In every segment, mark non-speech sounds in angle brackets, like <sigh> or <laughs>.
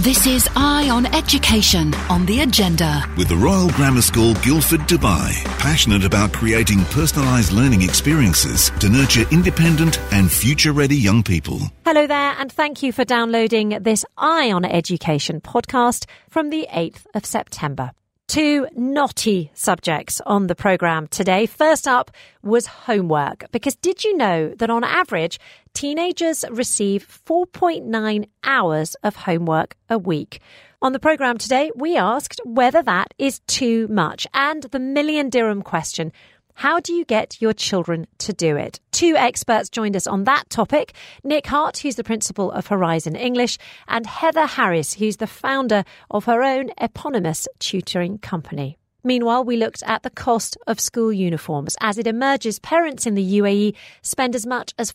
This is Eye on Education on the agenda. With the Royal Grammar School Guildford, Dubai, passionate about creating personalised learning experiences to nurture independent and future ready young people. Hello there, and thank you for downloading this Eye on Education podcast from the 8th of September. Two knotty subjects on the programme today. First up was homework, because did you know that on average, teenagers receive 4.9 hours of homework a week? On the programme today, we asked whether that is too much and the million dirham question how do you get your children to do it? Two experts joined us on that topic Nick Hart, who's the principal of Horizon English, and Heather Harris, who's the founder of her own eponymous tutoring company. Meanwhile, we looked at the cost of school uniforms. As it emerges, parents in the UAE spend as much as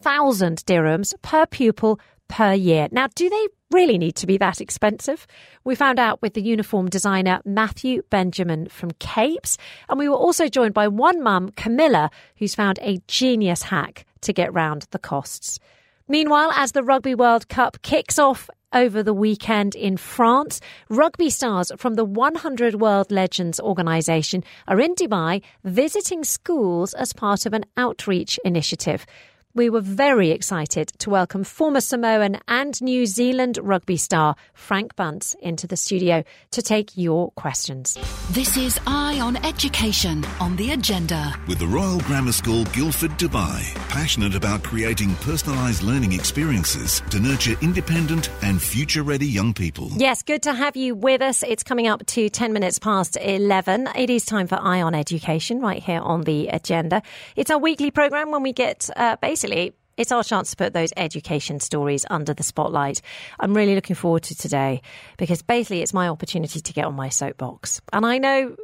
5,000 dirhams per pupil per year. Now, do they really need to be that expensive? We found out with the uniform designer Matthew Benjamin from Capes, and we were also joined by one mum, Camilla, who's found a genius hack to get round the costs. Meanwhile, as the Rugby World Cup kicks off over the weekend in France, rugby stars from the 100 World Legends organisation are in Dubai visiting schools as part of an outreach initiative. We were very excited to welcome former Samoan and New Zealand rugby star Frank Bunce into the studio to take your questions. This is Eye on Education on the agenda. With the Royal Grammar School Guildford, Dubai, passionate about creating personalised learning experiences to nurture independent and future ready young people. Yes, good to have you with us. It's coming up to 10 minutes past 11. It is time for Eye on Education right here on the agenda. It's our weekly programme when we get uh, basically basically, it's our chance to put those education stories under the spotlight. I'm really looking forward to today because basically it's my opportunity to get on my soapbox. And I know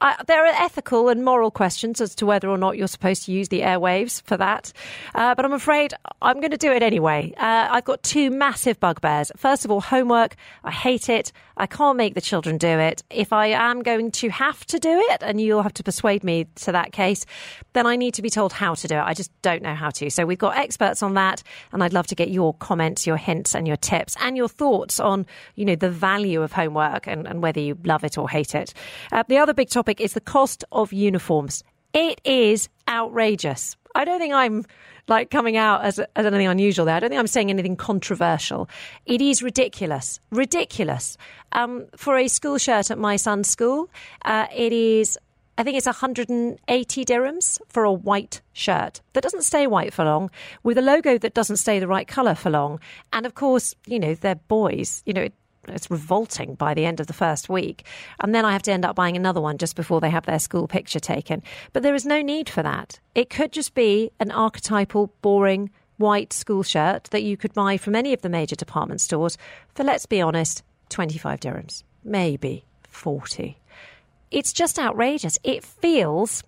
I, there are ethical and moral questions as to whether or not you're supposed to use the airwaves for that. Uh, but I'm afraid I'm going to do it anyway. Uh, I've got two massive bugbears. First of all, homework. I hate it. I can't make the children do it. If I am going to have to do it, and you'll have to persuade me to that case, then I need to be told how to do it. I just don't know how to. So we've got experts on that, and I'd love to get your comments, your hints, and your tips, and your thoughts on, you know, the value of homework and, and whether you love it or hate it. Uh, the other big topic is the cost of uniforms. It is outrageous. I don't think I'm like coming out as, as anything unusual there. I don't think I'm saying anything controversial. It is ridiculous, ridiculous. Um, for a school shirt at my son's school, uh, it is. I think it's 180 dirhams for a white shirt that doesn't stay white for long, with a logo that doesn't stay the right colour for long. And of course, you know, they're boys. You know, it, it's revolting by the end of the first week. And then I have to end up buying another one just before they have their school picture taken. But there is no need for that. It could just be an archetypal, boring white school shirt that you could buy from any of the major department stores for, let's be honest, 25 dirhams, maybe 40. It's just outrageous. It feels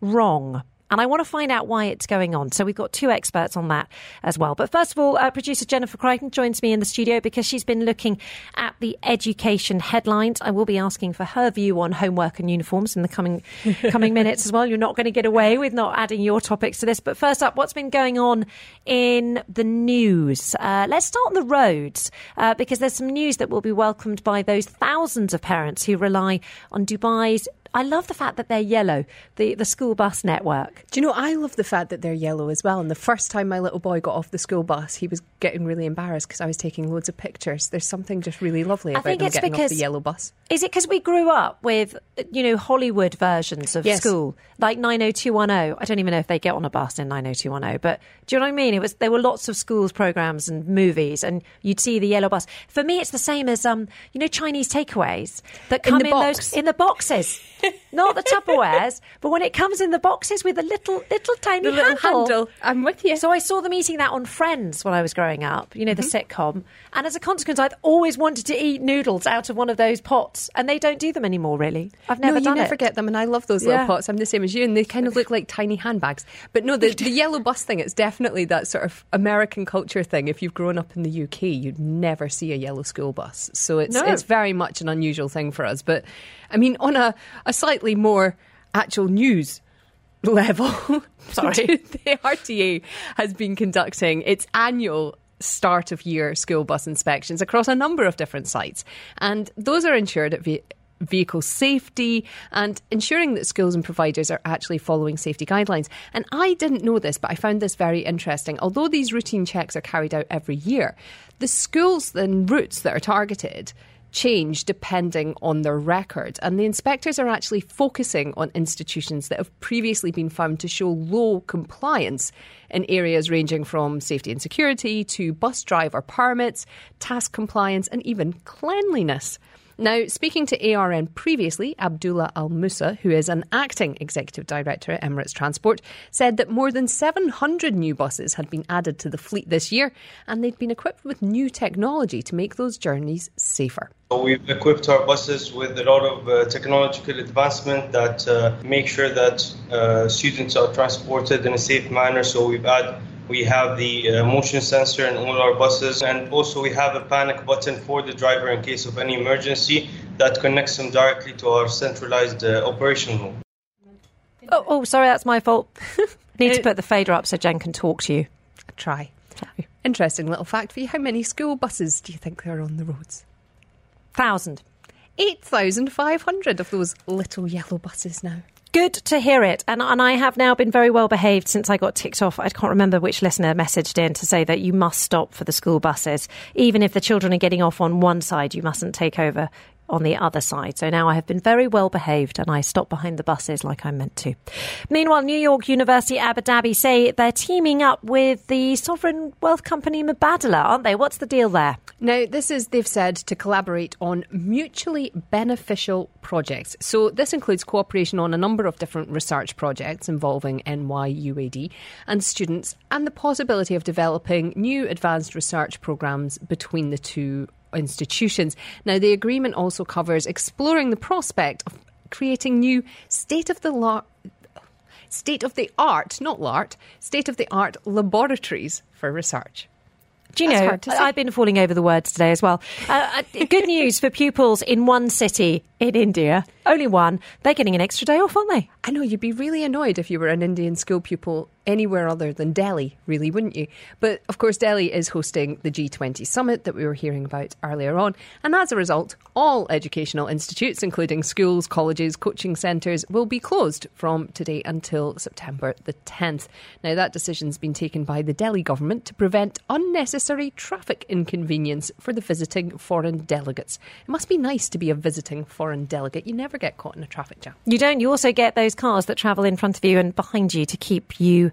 wrong. And I want to find out why it's going on. So we've got two experts on that as well. But first of all, uh, producer Jennifer Crichton joins me in the studio because she's been looking at the education headlines. I will be asking for her view on homework and uniforms in the coming <laughs> coming minutes as well. You're not going to get away with not adding your topics to this. But first up, what's been going on in the news? Uh, let's start on the roads uh, because there's some news that will be welcomed by those thousands of parents who rely on Dubai's I love the fact that they're yellow, the, the school bus network. Do you know, I love the fact that they're yellow as well. And the first time my little boy got off the school bus, he was getting really embarrassed because I was taking loads of pictures. There's something just really lovely about them getting off the yellow bus. Is it because we grew up with, you know, Hollywood versions of Yes. school, like 90210? I don't even know if they get on a bus in 90210, but do you know what I mean? It was there were lots of schools programs and movies, and you'd see the yellow bus. For me, it's the same as um, you know, Chinese takeaways that In come in, box. those in the boxes, <laughs> not the Tupperwares, but when it comes in the boxes with a little little tiny The little handle. handle. I'm with you. So I saw them eating that on Friends when I was growing up, you know, the Mm-hmm. sitcom. And as a consequence, I've always wanted to eat noodles out of one of those pots. And they don't do them anymore, really. I've never no, you done never it. get them, and I love those Yeah. little pots. I'm the same as you, and they kind of look like tiny handbags. But no, the, <laughs> the yellow bus thing, it's definitely that sort of American culture thing. If you've grown up in the UK, you'd never see a yellow school bus. So it's No. it's very much an unusual thing for us. But I mean, on a, a slightly more actual news level, <laughs> Sorry. <laughs> the RTA has been conducting its annual start of year school bus inspections across a number of different sites. And those are ensured at ve- vehicle safety and ensuring that schools and providers are actually following safety guidelines. And I didn't know this, but I found this very interesting. Although these routine checks are carried out every year, the schools and routes that are targeted change depending on their record. And the inspectors are actually focusing on institutions that have previously been found to show low compliance in areas ranging from safety and security to bus driver permits, task compliance, and even cleanliness. Now, speaking to ARN previously, Abdullah Al Musa, who is an acting executive director at Emirates Transport, said that more than 700 new buses had been added to the fleet this year and they'd been equipped with new technology to make those journeys safer. We've equipped our buses with a lot of uh, technological advancement that uh, make sure that uh, students are transported in a safe manner. So we've added we have the uh, motion sensor in all our buses, and also we have a panic button for the driver in case of any emergency that connects them directly to our centralized uh, operation room. Oh, oh, sorry, that's my fault. <laughs> Need to put the fader up so Jen can talk to you. Try. Interesting little fact for you. How many school buses do you think there are on the roads? Thousand. 8,500 of those little yellow buses now. Good to hear it. And, and I have now been very well behaved since I got ticked off. I can't remember which listener messaged in to say that you must stop for the school buses. Even if the children are getting off on one side, you mustn't take over on the other side. So now I have been very well behaved and I stop behind the buses like I'm meant to. Meanwhile, New York University Abu Dhabi say they're teaming up with the sovereign wealth company Mubadala, aren't they? What's the deal there? Now, this is, they've said, to collaborate on mutually beneficial projects. So, this includes cooperation on a number of different research projects involving NYUAD and students, and the possibility of developing new advanced research programs between the two institutions. Now, the agreement also covers exploring the prospect of creating new state of the art. State of the art, not LART, state of the art laboratories for research. Do you know, I've been falling over the words today as well. Uh, uh, good <laughs> news for pupils in one city in India, only one. They're getting an extra day off, aren't they? I know you'd be really annoyed if you were an Indian school pupil anywhere other than Delhi, really, wouldn't you? But of course, Delhi is hosting the G20 summit that we were hearing about earlier on. And as a result, all educational institutes, including schools, colleges, coaching centres, will be closed from today until September the 10th. Now, that decision's been taken by the Delhi government to prevent unnecessary traffic inconvenience for the visiting foreign delegates. It must be nice to be a visiting foreign delegate. You never get caught in a traffic jam. You don't. You also get those cars that travel in front of you and behind you to keep you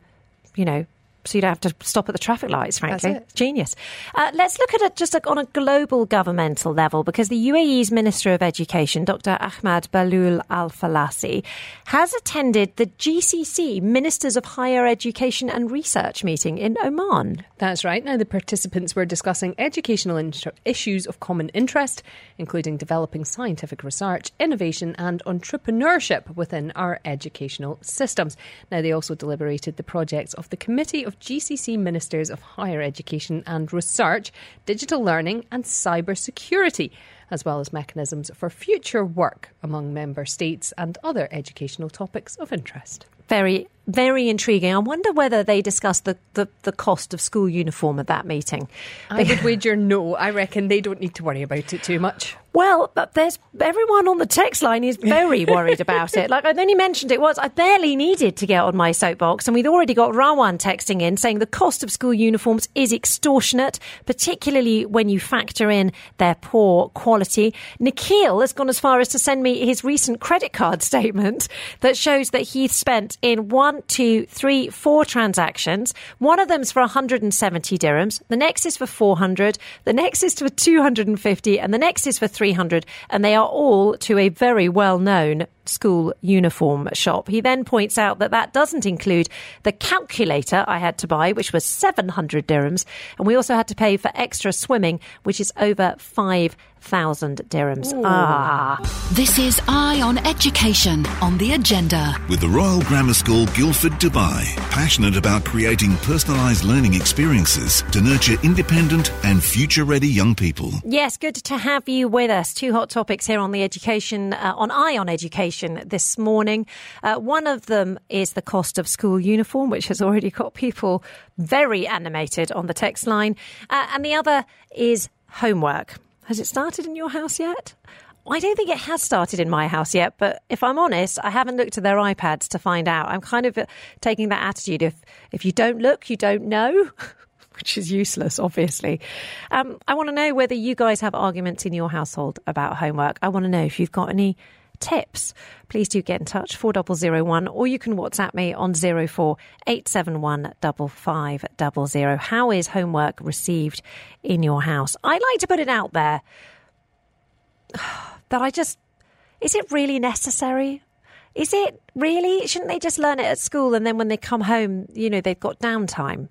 you know, so you don't have to stop at the traffic lights, frankly. Genius. Uh, let's look at it just like on a global governmental level because the UAE's Minister of Education, Dr. Ahmad Belhoul Al Falasi, has attended the GCC Ministers of Higher Education and Research meeting in Oman. That's right. Now, the participants were discussing educational issues of common interest, including developing scientific research, innovation, and entrepreneurship within our educational systems. Now, they also deliberated the projects of the Committee of of GCC Ministers of Higher Education and Research, Digital Learning and Cyber Security, as well as mechanisms for future work among member states and other educational topics of interest. Very very intriguing. I wonder whether they discussed the, the, the, cost of school uniform at that meeting. I would <laughs> wager no. I reckon they don't need to worry about it too much. Well, but there's everyone on the text line is very <laughs> worried about it. Like I only mentioned it was I barely needed to get on my soapbox, and we'd already got Rawan texting in saying the cost of school uniforms is extortionate, particularly when you factor in their poor quality. Nikhil has gone as far as to send me his recent credit card <laughs> statement that shows that he spent in one one, two, three, four transactions. One of them's for 170 dirhams. The next is for 400. The next is for 250. And the next is for 300. And they are all to a very well known school uniform shop. He then points out that that doesn't include the calculator I had to buy, which was 700 dirhams. And we also had to pay for extra swimming, which is over 5,000 dirhams. Ooh. Ah. This is Eye on Education on the agenda. With the Royal Grammar School Guildford, Dubai, passionate about creating personalised learning experiences to nurture independent and future ready young people. Yes, good to have you with us. Two hot topics here on the education, uh, on Eye on Education education this morning. Uh, one of them is the cost of school uniform, which has already got people very animated on the text line. Uh, and the other is homework. Has it started in your house yet? I don't think it has started in my house yet, but if I'm honest, I haven't looked at their iPads to find out. I'm kind of uh, taking that attitude if if you don't look, you don't know. <laughs> Which is useless, obviously. Um, I want to know whether you guys have arguments in your household about homework. I want to know if you've got any tips. Please do get in touch, 4001, or you can WhatsApp me on 04871 5500. How is homework received in your house? I like to put it out there <sighs> that I just, is it really necessary? Is it really? Shouldn't they just learn it at school and then when they come home, you know, they've got downtime?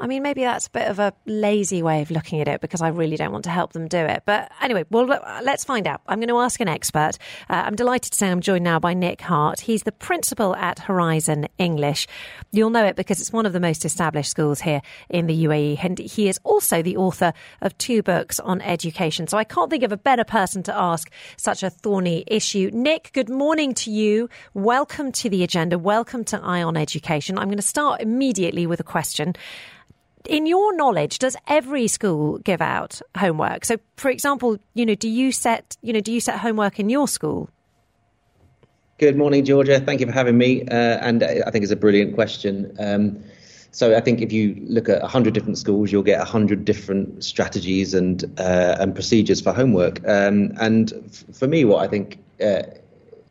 I mean, maybe that's a bit of a lazy way of looking at it because I really don't want to help them do it. But anyway, well, let's find out. I'm going to ask an expert. Uh, I'm delighted to say I'm joined now by Nick Hart. He's the principal at Horizon English. You'll know it because it's one of the most established schools here in the UAE. And he is also the author of two books on education. So I can't think of a better person to ask such a thorny issue. Nick, good morning to you. Welcome to the agenda. Welcome to Eye on Education. I'm going to start immediately with a question in your knowledge, does every school give out homework? So, for example, you know, do you set you know do you set homework in your school? Good morning, Georgia. Thank you for having me. Uh, and I think it's a brilliant question. Um, so I think if you look at 100 different schools, you'll get 100 different strategies and uh, and procedures for homework. Um, and f- for me, what I think uh,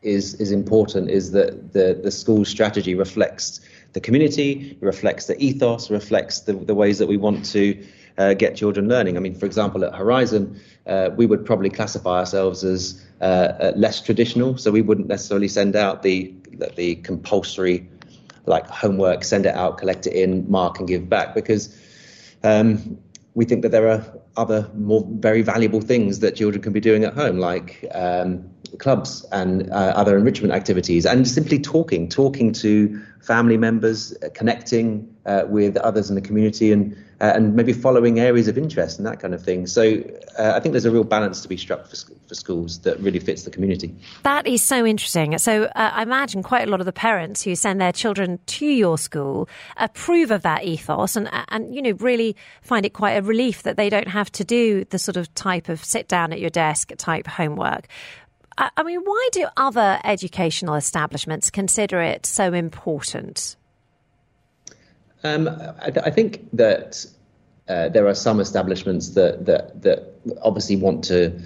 is is important is that the the school strategy reflects the community, it reflects the ethos, reflects the, the ways that we want to uh, get children learning. I mean, for example, at Horizon, uh, we would probably classify ourselves as uh, uh less traditional, so we wouldn't necessarily send out the the compulsory like homework, send it out, collect it in, mark and give back, because um, we think that there are other more very valuable things that children can be doing at home, like um, clubs and uh, other enrichment activities, and simply talking, talking to family members, uh, connecting uh, with others in the community, and uh, and maybe following areas of interest and that kind of thing. So uh, I think there's a real balance to be struck for, for schools that really fits the community. That is so interesting. So uh, I imagine quite a lot of the parents who send their children to your school approve of that ethos and and you know really find it quite a relief that they don't have to do the sort of type of sit down at your desk type homework. I mean, why do other educational establishments consider it so important? Um, I, th- I, think that uh, there are some establishments that, that that obviously want to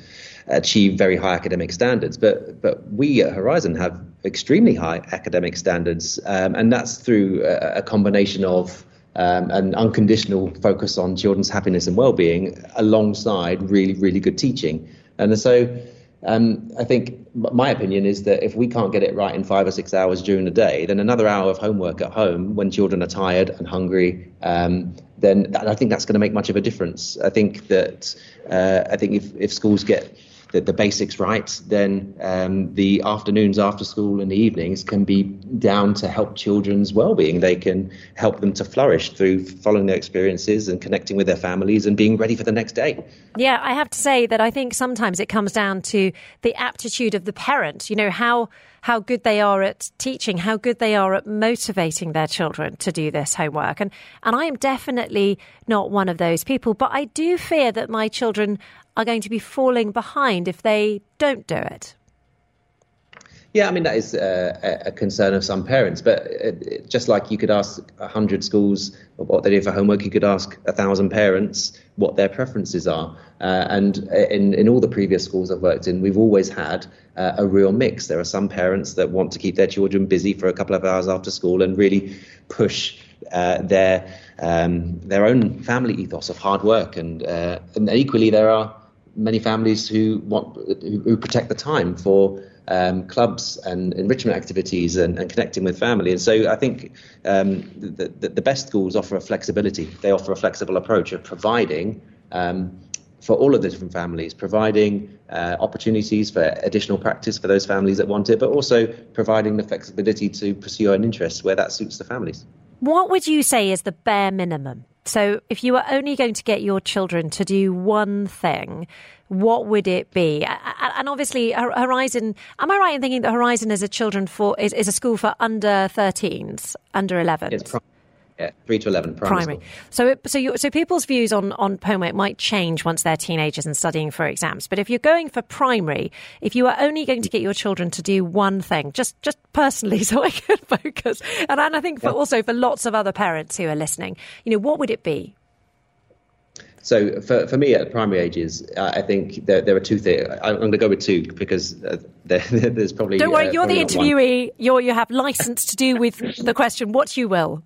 achieve very high academic standards, but but we at Horizon have extremely high academic standards, um, and that's through a, a combination of um, an unconditional focus on children's happiness and well-being, alongside really really good teaching, and so. Um, I think my opinion is that if we can't get it right in five or six hours during the day, then another hour of homework at home when children are tired and hungry, um, then I think that's going to make much of a difference. I think that uh, I think if, if schools get the, the basics right, then um, the afternoons after school and the evenings can be down to help children's well-being. They can help them to flourish through following their experiences and connecting with their families and being ready for the next day. Yeah, I have to say that I think sometimes it comes down to the aptitude of the parent. You know how how good they are at teaching, how good they are at motivating their children to do this homework. And and I am definitely not one of those people, but I do fear that my children are going to be falling behind if they don't do it. Yeah, I mean that is uh, a concern of some parents, but uh, just like you could ask hundred schools what they do for homework, you could ask thousand parents what their preferences are. Uh, and in in all the previous schools I've worked in, we've always had uh, a real mix. There are some parents that want to keep their children busy for a couple of hours after school and really push uh, their um, their own family ethos of hard work, and, uh, and equally there are many families who want who protect the time for um, clubs and enrichment activities and, and, connecting with family. And so I think um, the, the, the, best schools offer a flexibility. They offer a flexible approach of providing um, for all of the different families, providing uh, opportunities for additional practice for those families that want it, but also providing the flexibility to pursue own interests where that suits the families. What would you say is the bare minimum So, if you were only going to get your children to do one thing, what would it be? And obviously, Horizon. Am I right in thinking that Horizon is a children for is, is a school for under 13s, under 11s? Yeah, three to eleven primary. primary. So, so, you, so people's views on on homework might change once they're teenagers and studying for exams. But if you're going for primary, if you are only going to get your children to do one thing, just just personally, <laughs> so I can focus, and, and I think for yeah. also for lots of other parents who are listening, you know, what would it be? So for, for me at primary ages, uh, I think there, there are two things. I'm going to go with two because uh, there, <laughs> there's probably. Don't worry, uh, you're the interviewee. You're, you have license to do with the question what you will.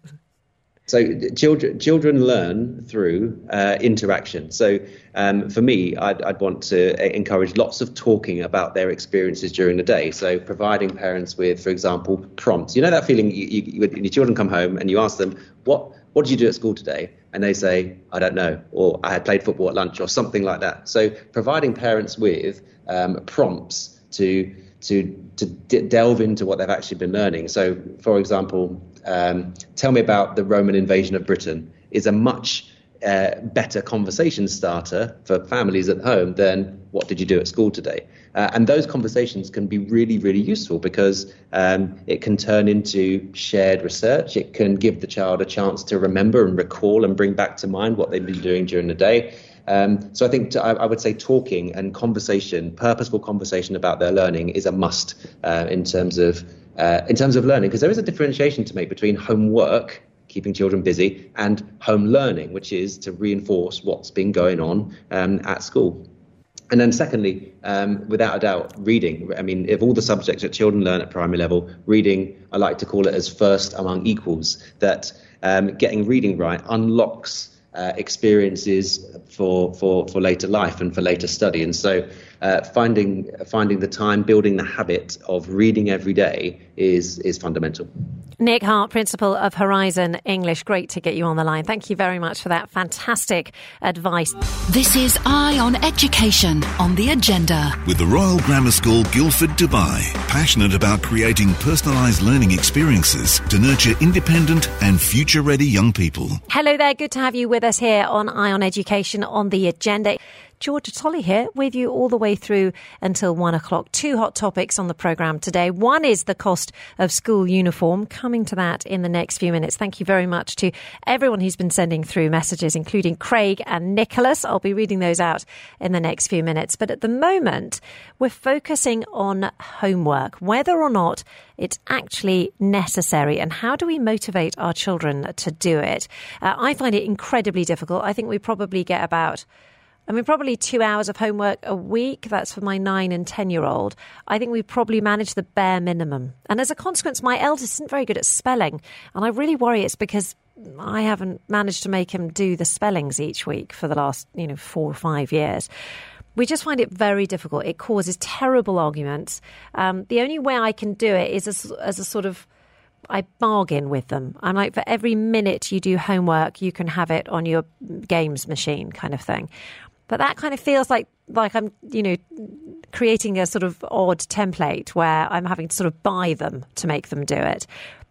So children children learn through uh, interaction. So um, for me, I'd, I'd, want to encourage lots of talking about their experiences during the day. So providing parents with, for example, prompts. You know that feeling you, you, when your children come home and you ask them what what did you do at school today? And they say, I don't know, or I had played football at lunch, or something like that. So providing parents with um, prompts to to to delve into what they've actually been learning. So, for example, um, tell me about the Roman invasion of Britain is a much uh, better conversation starter for families at home than what did you do at school today? Uh, and those conversations can be really, really useful because um, it can turn into shared research. It can give the child a chance to remember and recall and bring back to mind what they've been doing during the day. Um, so I think I, would say talking and conversation, purposeful conversation about their learning is a must uh, in terms of uh, in terms of learning because there is a differentiation to make between homework keeping children busy and home learning which is to reinforce what's been going on um, at school. And then secondly um, without a doubt reading. I mean if all the subjects that children learn at primary level reading i like to call it as first among equals that um, getting reading right unlocks uh, experiences for, for, for later life and for later study. And so uh, finding, finding the time, building the habit of reading every day is, is fundamental. Nick Hart, Principal of Horizon English, great to get you on the line. Thank you very much for that fantastic advice. This is Eye on Education on the agenda. With the Royal Grammar School Guildford, Dubai, passionate about creating personalised learning experiences to nurture independent and future ready young people. Hello there, good to have you with us here on Eye on Education on the agenda. Georgia Tolley here with you all the way through until one o'clock. Two hot topics on the programme today. One is the cost of school uniform. Coming to that in the next few minutes. Thank you very much to everyone who's been sending through messages, including Craig and Nicholas. I'll be reading those out in the next few minutes. But at the moment, we're focusing on homework, whether or not it's actually necessary and how do we motivate our children to do it? Uh, I find it incredibly difficult. I think we probably get about I mean, probably two hours of homework a week. That's for my nine and 10 year old. I think we probably manage the bare minimum. And as a consequence, my eldest isn't very good at spelling. And I really worry it's because I haven't managed to make him do the spellings each week for the last, you know, four or five years. We just find it very difficult. It causes terrible arguments. Um, the only way I can do it is as, as a sort of I bargain with them. I'm like, for every minute you do homework, you can have it on your games machine, kind of thing. But that kind of feels like like I'm, you know, creating a sort of odd template where I'm having to sort of buy them to make them do it.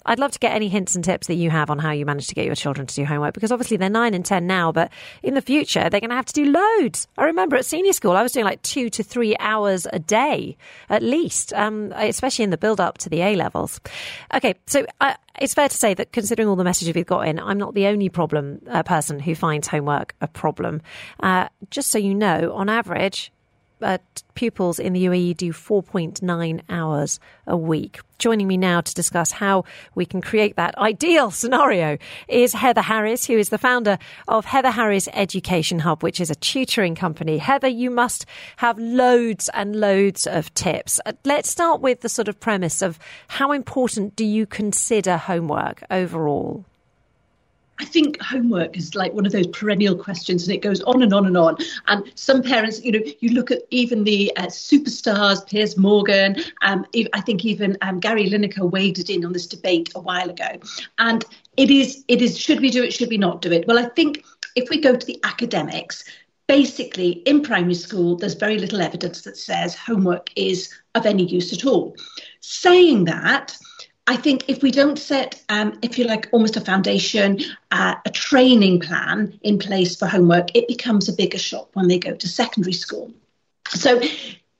I'd love to get any hints and tips that you have on how you manage to get your children to do homework because obviously they're nine and 10 now, but in the future they're going to have to do loads. I remember at senior school, I was doing like two to three hours a day at least, um, especially in the build up to the A levels. Okay, so uh, it's fair to say that considering all the messages we've got in, I'm not the only problem uh, person who finds homework a problem. Uh, just so you know, on average, uh, pupils in the UAE do 4.9 hours a week. Joining me now to discuss how we can create that ideal <laughs> scenario is Heather Harris, who is the founder of Heather Harris Education Hub, which is a tutoring company. Heather, you must have loads and loads of tips. Uh, let's start with the sort of premise of how important do you consider homework overall? I think homework is like one of those perennial questions, and it goes on and on and on. And some parents, you know, you look at even the uh, superstars, Piers Morgan, um, I think even um, Gary Lineker waded in on this debate a while ago. And it is, it is, should we do it? Should we not do it? Well, I think if we go to the academics, basically in primary school, there's very little evidence that says homework is of any use at all. Saying that, I think if we don't set, um, if you like, almost a foundation, uh, a training plan in place for homework, it becomes a bigger shock when they go to secondary school. So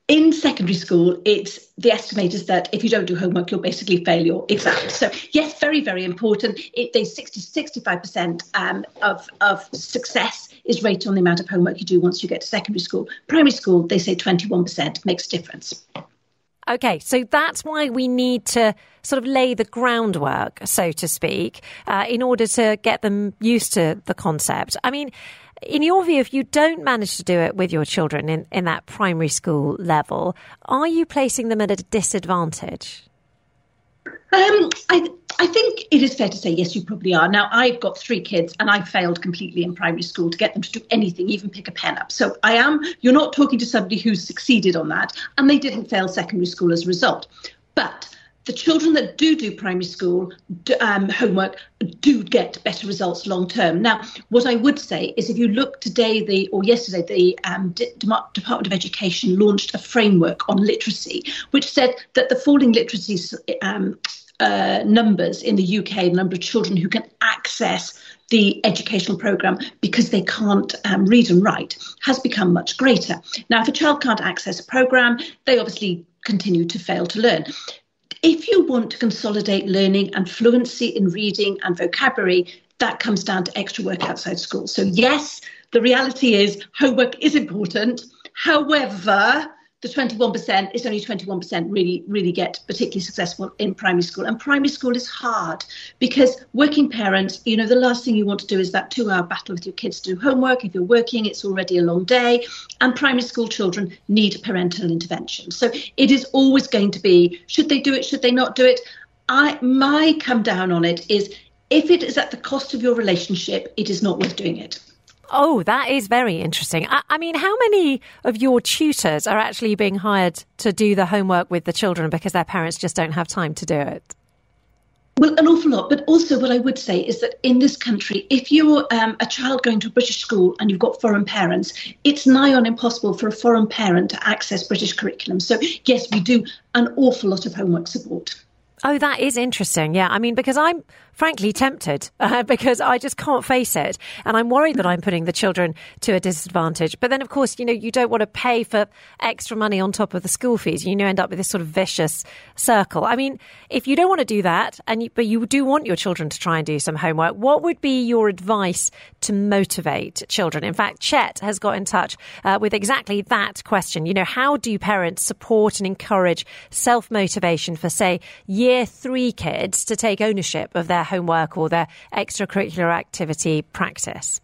in secondary school, it's the estimate is that if you don't do homework, you'll basically fail your exams. So yes, very, very important. It, they 60 65% um, of, of success is rated on the amount of homework you do once you get to secondary school. Primary school, they say 21% makes a difference. Okay, so that's why we need to sort of lay the groundwork, so to speak, uh, in order to get them used to the concept. I mean, in your view, if you don't manage to do it with your children in, in that primary school level, are you placing them at a disadvantage? Um, I, I think it is fair to say, yes, you probably are. Now, I've got three kids and I failed completely in primary school to get them to do anything, even pick a pen up. So I am, you're not talking to somebody who's succeeded on that, and they didn't fail secondary school as a result. But the children that do do primary school um, homework do get better results long term. Now, what I would say is if you look today, the or yesterday, the um, D- Department of Education launched a framework on literacy, which said that the falling literacy um, uh, numbers in the UK, the number of children who can access the educational programme because they can't um, read and write, has become much greater. Now, if a child can't access a programme, they obviously continue to fail to learn. If you want to consolidate learning and fluency in reading and vocabulary, that comes down to extra work outside school. So, yes, the reality is homework is important. However, the 21%, it's only 21% really, really get particularly successful in primary school. And primary school is hard because working parents, you know, the last thing you want to do is that two hour battle with your kids to do homework. If you're working, it's already a long day. And primary school children need parental intervention. So it is always going to be should they do it, should they not do it? I my come down on it is if it is at the cost of your relationship, it is not worth doing it. Oh, that is very interesting. I, I, mean, how many of your tutors are actually being hired to do the homework with the children because their parents just don't have time to do it? Well, an awful lot. But also, what I would say is that in this country, if you're um, a child going to a British school and you've got foreign parents, it's nigh on impossible for a foreign parent to access British curriculum. So, yes, we do an awful lot of homework support. Oh, that is interesting. Yeah. I mean, because I'm frankly tempted uh, <laughs> because I just can't face it. And I'm worried that I'm putting the children to a disadvantage. But then, of course, you know, you don't want to pay for extra money on top of the school fees. You know, end up with this sort of vicious circle. I mean, if you don't want to do that, and you, but you do want your children to try and do some homework, what would be your advice to motivate children? In fact, Chet has got in touch uh, with exactly that question. You know, how do parents support and encourage self motivation for, say, year three kids to take ownership of their homework or their extracurricular activity practice?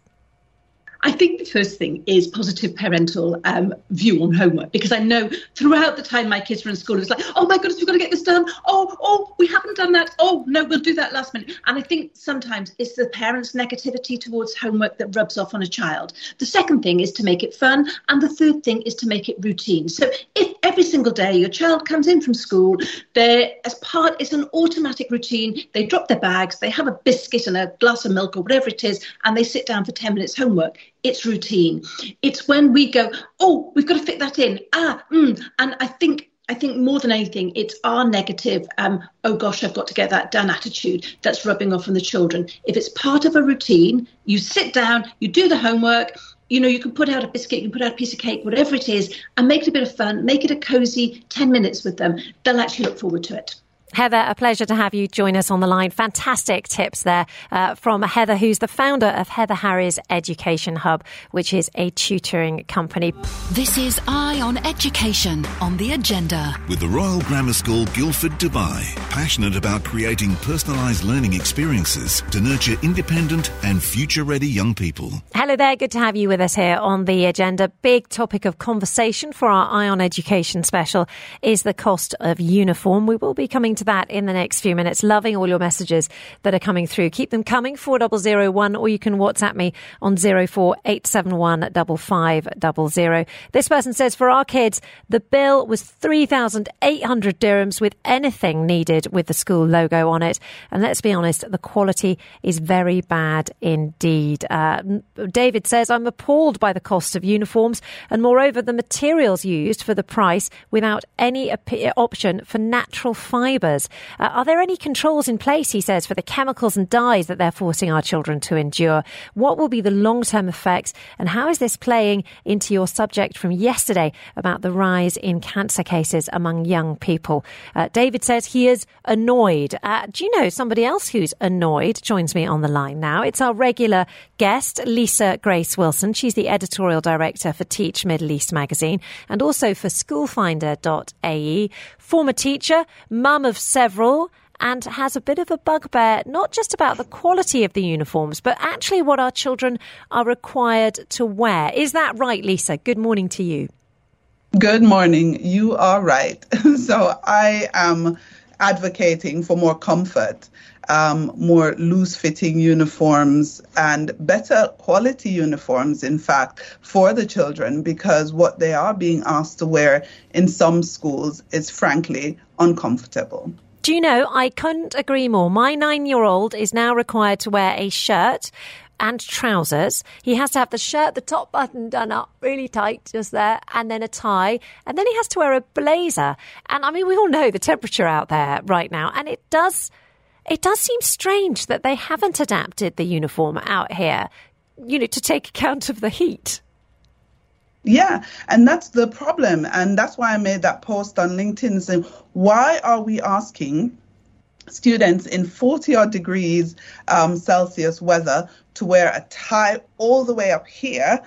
I think the first thing is positive parental um, view on homework because I know throughout the time my kids were in school, it was like, oh my goodness, we've got to get this done. Oh, oh, we haven't done that. Oh, no, we'll do that last minute. And I think sometimes it's the parents' negativity towards homework that rubs off on a child. The second thing is to make it fun. And the third thing is to make it routine. So if every single day your child comes in from school, they're as part, it's an automatic routine. They drop their bags, they have a biscuit and a glass of milk or whatever it is, and they sit down for 10 minutes homework it's routine. It's when we go, oh, we've got to fit that in. Ah, mm. and I think I think more than anything, it's our negative, um, oh gosh, I've got to get that done attitude that's rubbing off on the children. If it's part of a routine, you sit down, you do the homework, you know, you can put out a biscuit, you can put out a piece of cake, whatever it is, and make it a bit of fun, make it a cozy 10 minutes with them. They'll actually look forward to it. Heather, a pleasure to have you join us on the line. Fantastic tips there uh, from Heather, who's the founder of Heather Harris Education Hub, which is a tutoring company. This is Eye on Education on the agenda. With the Royal Grammar School, Guildford, Dubai, passionate about creating personalised learning experiences to nurture independent and future ready young people. Hello there, good to have you with us here on the agenda. Big topic of conversation for our Eye on Education special is the cost of uniform. We will be coming to to that in the next few minutes. Loving all your messages that are coming through. Keep them coming, 4001, or you can WhatsApp me on 04871 5500. This person says, for our kids, the bill was 3,800 dirhams with anything needed with the school logo on it. And let's be honest, the quality is very bad indeed. Uh, David says, I'm appalled by the cost of uniforms and moreover, the materials used for the price without any op- option for natural fibre Uh, are there any controls in place, he says, for the chemicals and dyes that they're forcing our children to endure? What will be the long term effects? And how is this playing into your subject from yesterday about the rise in cancer cases among young people? Uh, David says he is annoyed. Uh, do you know somebody else who's annoyed? Joins me on the line now. It's our regular guest, Lisa Grace Wilson. She's the editorial director for Teach Middle East magazine and also for schoolfinder.ae. Former teacher, mum of several, and has a bit of a bugbear, not just about the quality of the uniforms, but actually what our children are required to wear. Is that right, Lisa? Good morning to you. Good morning. You are right. <laughs> so I am advocating for more comfort, um, more loose fitting uniforms, and better quality uniforms, in fact, for the children, because what they are being asked to wear in some schools is frankly uncomfortable. Do you know, I couldn't agree more. My nine year old is now required to wear a shirt and trousers. He has to have the shirt, the top button done up really tight just there, and then a tie. And then he has to wear a blazer. And I mean, we all know the temperature out there right now. And it does, it does seem strange that they haven't adapted the uniform out here, you know, to take account of the heat. Yeah, and that's the problem. And that's why I made that post on LinkedIn saying, why are we asking students in 40 odd degrees um, Celsius weather to wear a tie all the way up here,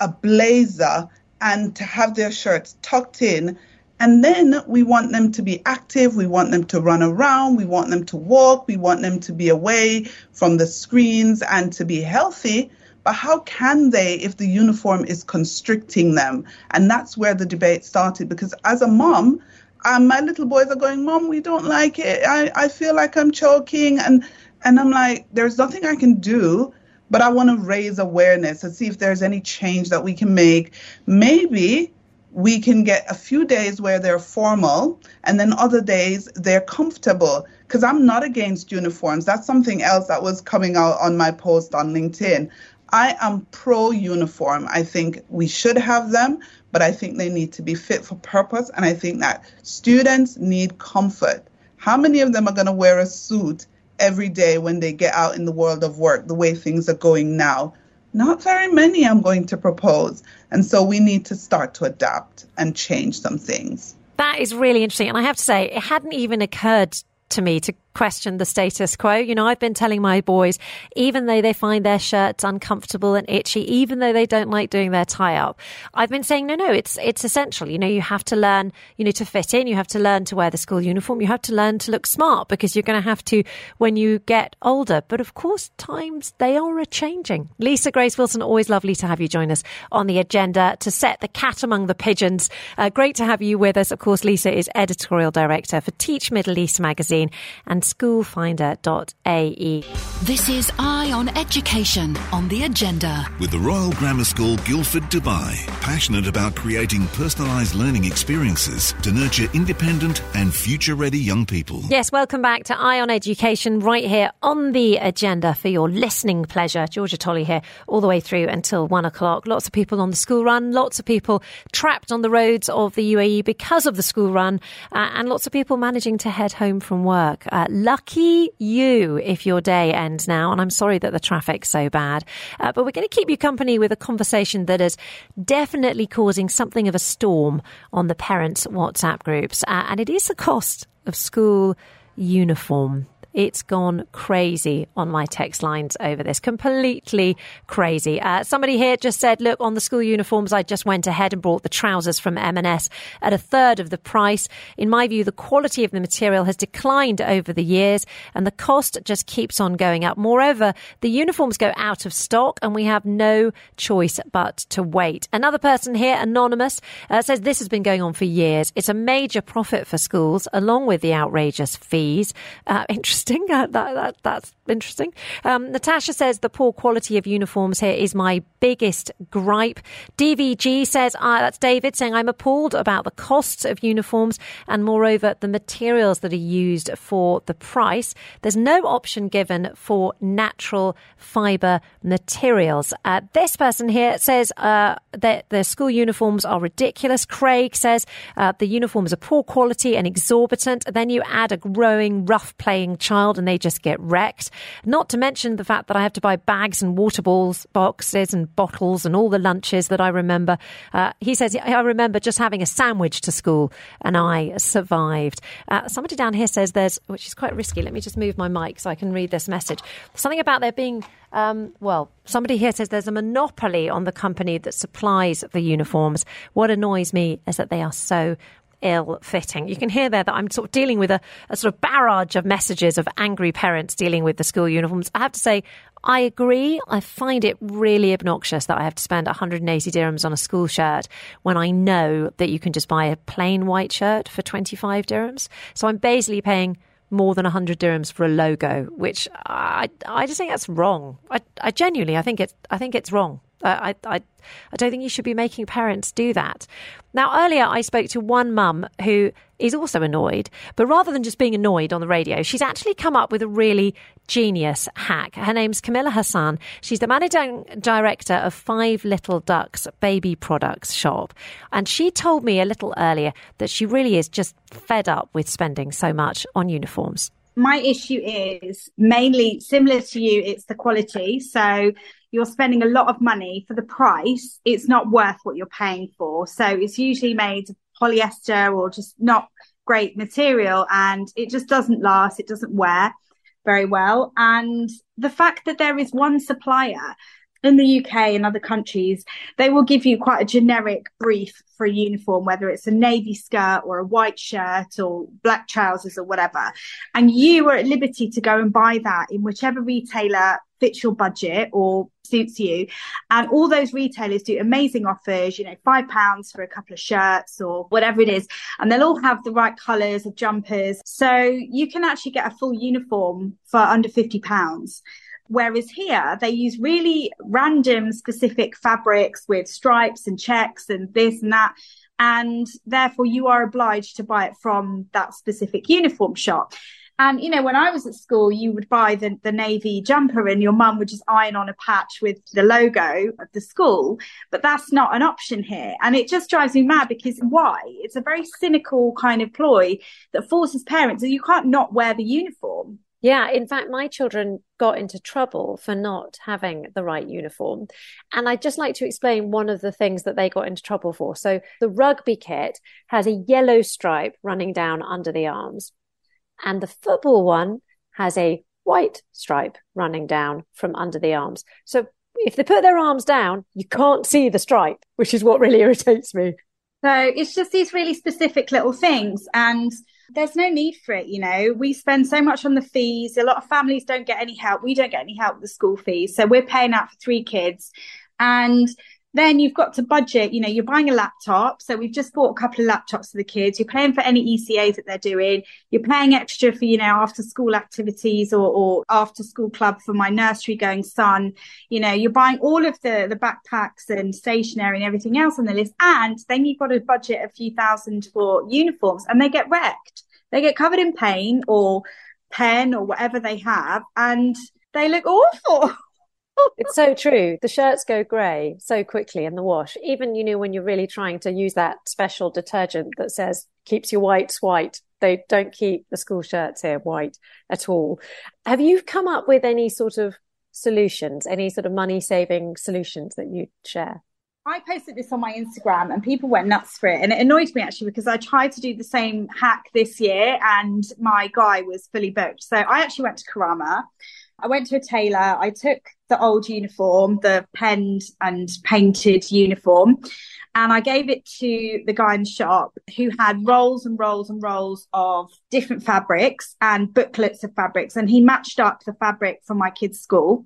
a blazer, and to have their shirts tucked in? And then we want them to be active. We want them to run around. We want them to walk. We want them to be away from the screens and to be healthy. But how can they if the uniform is constricting them? And that's where the debate started because as a mom, um, my little boys are going, Mom, we don't like it. I, I feel like I'm choking. And, and I'm like, there's nothing I can do, but I want to raise awareness and see if there's any change that we can make. Maybe we can get a few days where they're formal and then other days they're comfortable because i'm not against uniforms that's something else that was coming out on my post on linkedin I am pro uniform. I think we should have them, but I think they need to be fit for purpose. And I think that students need comfort. How many of them are going to wear a suit every day when they get out in the world of work, the way things are going now? Not very many, I'm going to propose. And so we need to start to adapt and change some things. That is really interesting. And I have to say, it hadn't even occurred to me to question the status quo. You know, I've been telling my boys, even though they find their shirts uncomfortable and itchy, even though they don't like doing their tie up, I've been saying, no, no, it's, it's essential. You know, you have to learn, you know, to fit in. You have to learn to wear the school uniform. You have to learn to look smart because you're going to have to when you get older. But of course, times they are a changing. Lisa Grace Wilson, always lovely to have you join us on the agenda to set the cat among the pigeons. Uh, great to have you with us. Of course, Lisa is editorial director for Teach Middle East magazine and schoolfinder.ae. This is Eye on Education on the agenda. With the Royal Grammar School Guildford Dubai, passionate about creating personalised learning experiences to nurture independent and future ready young people. Yes, welcome back to Eye on Education right here on the agenda for your listening pleasure. Georgia Tolley here all the way through until one o'clock. Lots of people on the school run, lots of people trapped on the roads of the UAE because of the school run, uh, and lots of people managing to head home from work. Uh, lucky you if your day ends now. And I'm sorry that the traffic's so bad. Uh, but we're going to keep you company with a conversation that is definitely causing something of a storm on the parents' WhatsApp groups. Uh, and it is the cost of school uniform. It's gone crazy on my text lines over this. Completely crazy. Uh, somebody here just said, look, on the school uniforms, I just went ahead and bought the trousers from M&S at a third of the price. In my view, the quality of the material has declined over the years and the cost just keeps on going up. Moreover, the uniforms go out of stock and we have no choice but to wait. Another person here, anonymous, uh, says this has been going on for years. It's a major profit for schools along with the outrageous fees. Uh, <laughs> interesting Uh, <laughs> that, that, that's interesting. Um, Natasha says the poor quality of uniforms here is my biggest gripe. DVG says, uh, that's David saying, I'm appalled about the costs of uniforms and moreover the materials that are used for the price. There's no option given for natural fibre materials. Uh, this person here says uh, that the school uniforms are ridiculous. Craig says uh, the uniforms are poor quality and exorbitant. Then you add a growing, rough playing child and they just get wrecked. Not to mention the fact that I have to buy bags and water balls, boxes and bottles and all the lunches that I remember. Uh, he says, I remember just having a sandwich to school and I survived. Uh, somebody down here says there's, which is quite risky. Let me just move my mic so I can read this message. Something about there being um, well, somebody here says there's a monopoly on the company that supplies the uniforms. What annoys me is that they are so ill fitting. You can hear there that I'm sort of dealing with a, a, sort of barrage of messages of angry parents dealing with the school uniforms. I have to say, I agree. I find it really obnoxious that I have to spend 180 dirhams on a school shirt when I know that you can just buy a plain white shirt for 25 dirhams. So I'm basically paying more than 100 dirhams for a logo, which I, I just think that's wrong. I, I genuinely, I think it's, I think it's wrong. I, I, I don't think you should be making parents do that. Now, earlier I spoke to one mum who is also annoyed, but rather than just being annoyed on the radio, she's actually come up with a really genius hack. Her name's Camilla Hassan. She's the managing director of Five Little Ducks Baby Products Shop. And she told me a little earlier that she really is just fed up with spending so much on uniforms my issue is mainly similar to you it's the quality so you're spending a lot of money for the price, it's not worth what you're paying for. So it's usually made of polyester or just not great material and it just doesn't last, it doesn't wear very well. And the fact that there is one supplier in the UK and other countries, they will give you quite a generic brief for a uniform, whether it's a navy skirt or a white shirt or black trousers or whatever. And you are at liberty to go and buy that in whichever retailer fits your budget or suits you. And all those retailers do amazing offers, you know, five pounds for a couple of shirts or whatever it is. And they'll all have the right colors of jumpers. So you can actually get a full uniform for under 50 pounds. Whereas here they use really random specific fabrics with stripes and checks and this and that. And therefore you are obliged to buy it from that specific uniform shop. And, you know, when I was at school, you would buy the, the navy jumper and your mum would just iron on a patch with the logo of the school. But that's not an option here. And it just drives me mad because why? It's a very cynical kind of ploy that forces parents that you can't not wear the uniform. Yeah, in fact, my children got into trouble for not having the right uniform. And I'd just like to explain one of the things that they got into trouble for. So the rugby kit has a yellow stripe running down under the arms and the football one has a white stripe running down from under the arms. So if they put their arms down, you can't see the stripe, which is what really <laughs> irritates me. So it's just these really specific little things. And there's no need for it. You know, we spend so much on the fees. A lot of families don't get any help. We don't get any help with the school fees. So we're paying out for three kids. And then you've got to budget, you know, you're buying a laptop. So we've just bought a couple of laptops for the kids. You're paying for any ECAs that they're doing. You're paying extra for, you know, after school activities or, or after school club for my nursery going son. You know, you're buying all of the, the backpacks and stationery and everything else on the list. And then you've got to budget a few thousand for uniforms and they get wrecked. They get covered in paint or pen or whatever they have and they look awful. <laughs> it's so true. The shirts go grey so quickly in the wash. Even, you know, when you're really trying to use that special detergent that says keeps your whites white, they don't keep the school shirts here white at all. Have you come up with any sort of solutions, any sort of money saving solutions that you share? I posted this on my Instagram and people went nuts for it. And it annoyed me actually because I tried to do the same hack this year and my guy was fully booked. So I actually went to Karama I went to a tailor. I took the old uniform, the penned and painted uniform, and I gave it to the guy in the shop who had rolls and rolls and rolls of different fabrics and booklets of fabrics. And he matched up the fabric from my kids' school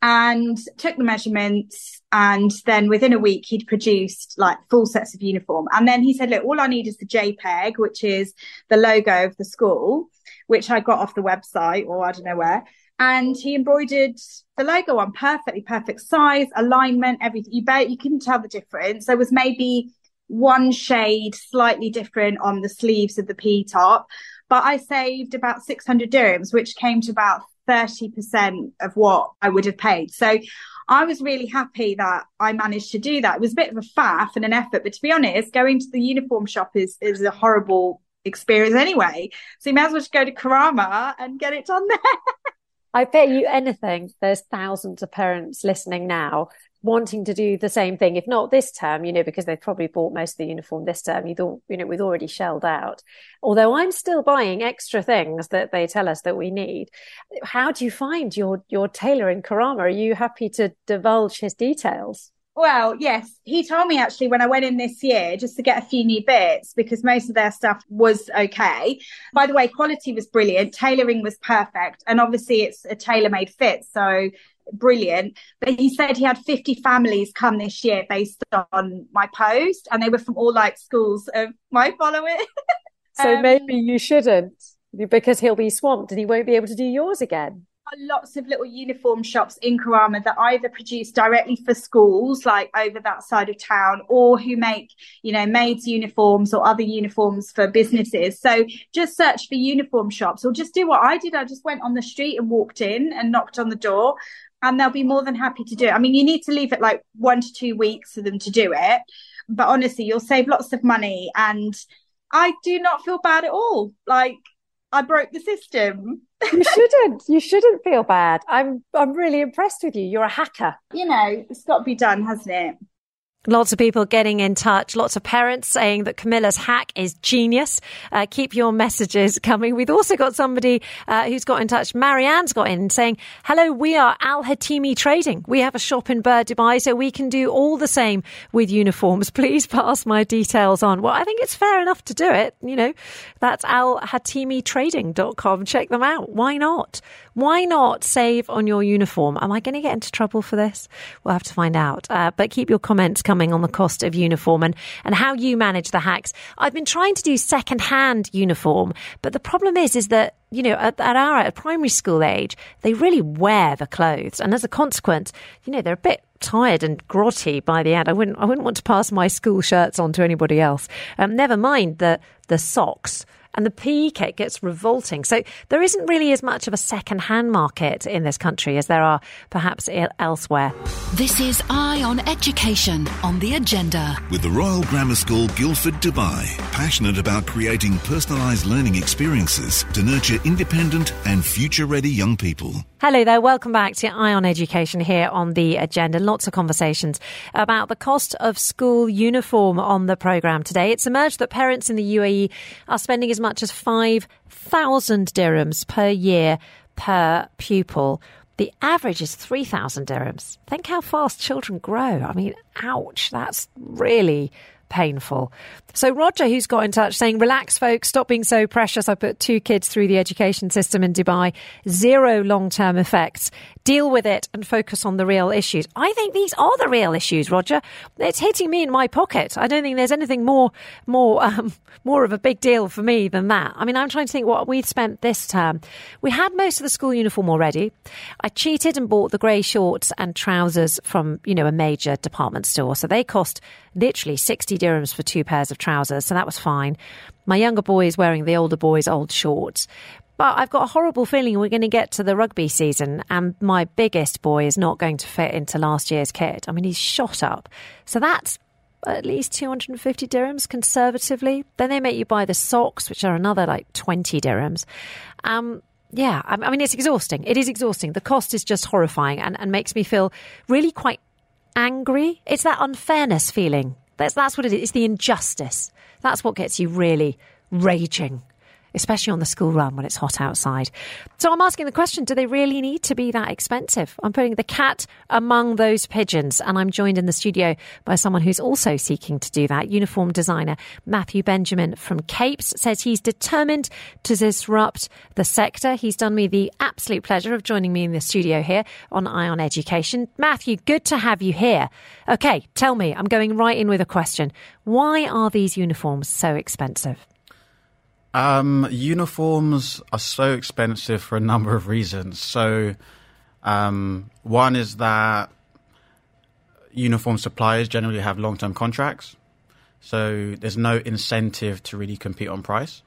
and took the measurements. And then within a week, he'd produced like full sets of uniform. And then he said, look, all I need is the JPEG, which is the logo of the school which I got off the website or I don't know where. And he embroidered the logo on perfectly perfect size, alignment, everything. You bet you couldn't tell the difference. There was maybe one shade slightly different on the sleeves of the PE top, but I saved about 600 dirhams, which came to about 30% of what I would have paid. So I was really happy that I managed to do that. It was a bit of a faff and an effort, but to be honest, going to the uniform shop is is a horrible experience anyway. So you may as well just go to Karama and get it done there. <laughs> I bet you anything, there's thousands of parents listening now wanting to do the same thing, if not this term, you know, because they've probably bought most of the uniform this term, you thought, you know, we've already shelled out. Although I'm still buying extra things that they tell us that we need. How do you find your, your tailor in Karama? Are you happy to divulge his details? Well, yes, he told me actually when I went in this year just to get a few new bits because most of their stuff was okay. By the way, quality was brilliant, tailoring was perfect, and obviously it's a tailor made fit. So brilliant. But he said he had 50 families come this year based on my post, and they were from all like schools of my followers. <laughs> so um, maybe you shouldn't because he'll be swamped and he won't be able to do yours again lots of little uniform shops in Karama that either produce directly for schools, like over that side of town, or who make, you know, maids uniforms or other uniforms for businesses. So just search for uniform shops or just do what I did. I just went on the street and walked in and knocked on the door and they'll be more than happy to do it. I mean, you need to leave it like one to two weeks for them to do it. But honestly, you'll save lots of money and I do not feel bad at all. Like I broke the system. you shouldn't. You shouldn't feel bad. I'm I'm really impressed with you. You're a hacker. You know, it's got to be done, hasn't it? Lots of people getting in touch. Lots of parents saying that Camilla's hack is genius. Uh, keep your messages coming. We've also got somebody uh, who's got in touch. Marianne's got in saying, "Hello, we are Al Hatimi Trading. We have a shop in Bur Dubai, so we can do all the same with uniforms. Please pass my details on." Well, I think it's fair enough to do it. You know, that's alhatimitrading.com. Check them out. Why not? Why not save on your uniform? Am I going to get into trouble for this? We'll have to find out. Uh, but keep your comments coming on the cost of uniform and, and how you manage the hacks. I've been trying to do second hand uniform, but the problem is, is that you know, at, at our at primary school age, they really wear the clothes, and as a consequence, you know, they're a bit tired and grotty by the end. I wouldn't I wouldn't want to pass my school shirts on to anybody else. Um, never mind the the socks and the PE kit gets revolting. So there isn't really as much of a second-hand market in this country as there are perhaps elsewhere. This is Eye on Education on the agenda. With the Royal Grammar School Guildford Dubai, passionate about creating personalised learning experiences to nurture independent and future-ready young people. Hello there, welcome back to Eye on Education here on the agenda. Lots of conversations about the cost of school uniform on the programme today. It's emerged that parents in the UAE are spending as much as 5,000 dirhams per year per pupil. The average is 3,000 dirhams. Think how fast children grow. I mean, ouch, that's really painful. So Roger, who's got in touch, saying, "Relax, folks. Stop being so precious. I put two kids through the education system in Dubai. Zero long-term effects. Deal with it and focus on the real issues." I think these are the real issues, Roger. It's hitting me in my pocket. I don't think there's anything more, more, <laughs> um, more of a big deal for me than that. I mean, I'm trying to think what we've spent this term. We had most of the school uniform already. I cheated and bought the grey shorts and trousers from, you know, a major department store. So they cost literally 60 dirhams for two pairs of trousers. So that was fine. My younger boy is wearing the older boy's old shorts. But I've got a horrible feeling we're going to get to the rugby season and my biggest boy is not going to fit into last year's kit. I mean, he's shot up. So that's at least 250 dirhams conservatively. Then they make you buy the socks, which are another like 20 dirhams. Um, yeah, I, mean, it's exhausting. It is exhausting. The cost is just horrifying and, and makes me feel really quite angry. It's that unfairness feeling. That's, that's what it is. It's the injustice. That's what gets you really raging especially on the school run when it's hot outside. So I'm asking the question do they really need to be that expensive? I'm putting the cat among those pigeons, and I'm joined in the studio by someone who's also seeking to do that. Uniform designer Matthew Benjamin from Kapes says he's determined to disrupt the sector. He's done me the absolute pleasure of joining me in the studio here on Eye on Education. Matthew, good to have you here. Okay, tell me, I'm going right in with a question. Why are these uniforms so expensive? Um, uniforms are so expensive for a number of reasons. So, um, one is that uniform suppliers generally have long term contracts. So, there's no incentive to really compete on price.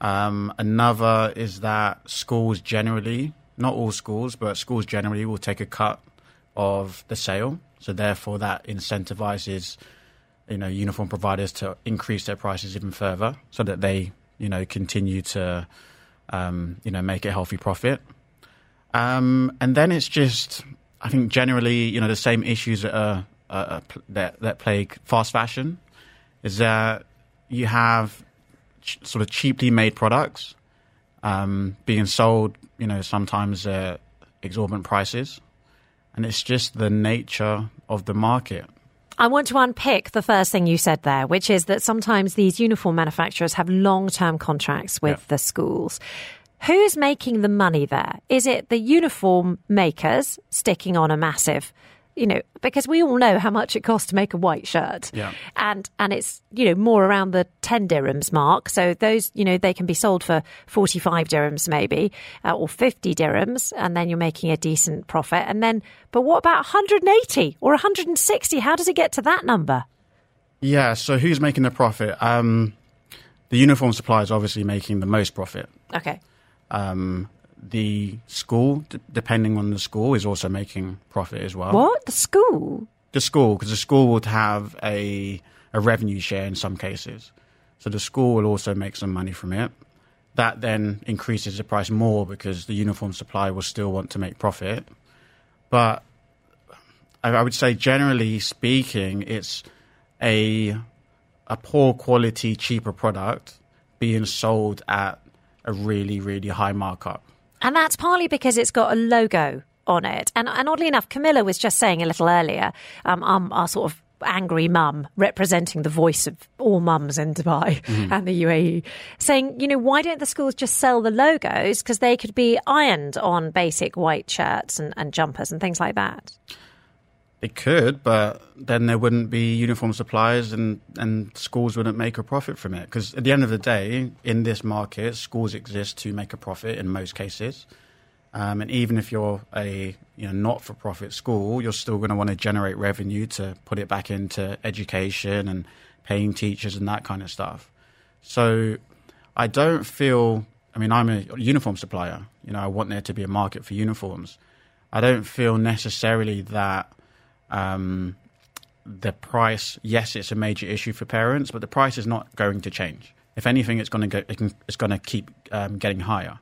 Um, another is that schools generally, not all schools, but schools generally will take a cut of the sale. So, therefore, that incentivizes you know uniform providers to increase their prices even further so that they you know continue to um, you know make a healthy profit. Um, and then it's just I think generally you know the same issues that are, uh, that that plague fast fashion is that you have ch- sort of cheaply made products um, being sold you know sometimes at exorbitant prices, and it's just the nature of the market. I want to unpick the first thing you said there, which is that sometimes these uniform manufacturers have long term contracts with the schools. Who's making the money there? Is it the uniform makers sticking on a massive, you know, because we all know how much it costs to make a white shirt. Yeah. And and it's, you know, more around the 10 dirhams mark. So those, you know, they can be sold for 45 dirhams maybe uh, or 50 dirhams and then you're making a decent profit. And then but what about 180 or 160? How does it get to that number? Yeah, so who's making the profit? Um, the uniform supplier is obviously making the most profit. Okay. Um, the school, d- depending on the school, is also making profit as well. What? The school? The school, because the school would have a a revenue share in some cases, so the school will also make some money from it. That then increases the price more because the uniform supplier will still want to make profit. But I, I would say, generally speaking, it's a a poor quality, cheaper product being sold at a really, really high markup. And that's partly because it's got a logo on it. And, and oddly enough, Camilla was just saying a little earlier, um, um, our sort of angry mum representing the voice of all mums in Dubai <laughs> and the UAE, saying, you know, why don't the schools just sell the logos? Because they could be ironed on basic white shirts and, and jumpers and things like that. It could, but then there wouldn't be uniform suppliers and, and schools wouldn't make a profit from it. Because at the end of the day, in this market, schools exist to make a profit in most cases. Um, and even if you're a you know, not for profit school, you're still going to want to generate revenue to put it back into education and paying teachers and that kind of stuff. So I don't feel, I mean, I'm a uniform supplier. You know, I want there to be a market for uniforms. I don't feel necessarily that um, the price, yes, it's a major issue for parents, but the price is not going to change. If anything, it's going to go, it can, it's going to keep um, getting higher.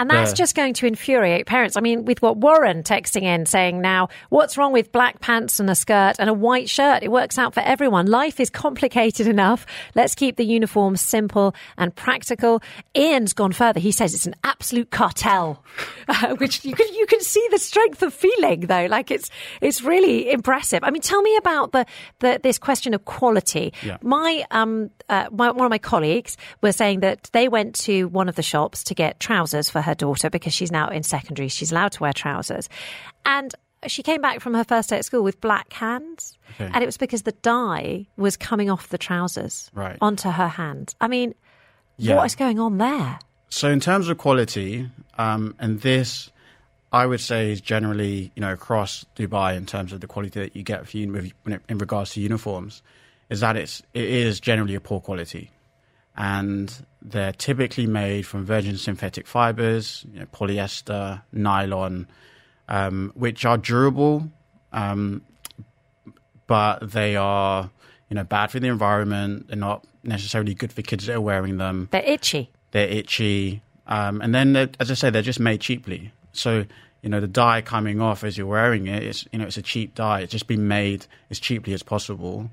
And that's Yeah. just going to infuriate parents. I mean, with what Warren texting in saying now, what's wrong with black pants and a skirt and a white shirt? It works out for everyone. Life is complicated enough. Let's keep the uniform simple and practical. Ian's gone further. He says it's an absolute cartel, <laughs> uh, which you can you can see the strength of feeling though. Like it's it's really impressive. I mean, tell me about the, the this question of quality. Yeah. My um uh, my, one of my colleagues was saying that they went to one of the shops to get trousers for her daughter because she's now in secondary. She's allowed to wear trousers, and she came back from her first day at school with black hands, Okay. and it was because the dye was coming off the trousers Right. onto her hand. I mean, Yeah. what is going on there? So in terms of quality, um, and this, I would say is generally, you know, across Dubai in terms of the quality that you get for uni- with- when it- in regards to uniforms, is that it's it is generally a poor quality, and they're typically made from virgin synthetic fibers, you know, polyester, nylon, um, which are durable, um, but they are, you know, bad for the environment. They're not necessarily good for kids that are wearing them They're itchy. they're itchy, um, and then as I say, they're just made cheaply. So you know the dye coming off as you're wearing it, it's you know it's a cheap dye. It's just been made as cheaply as possible,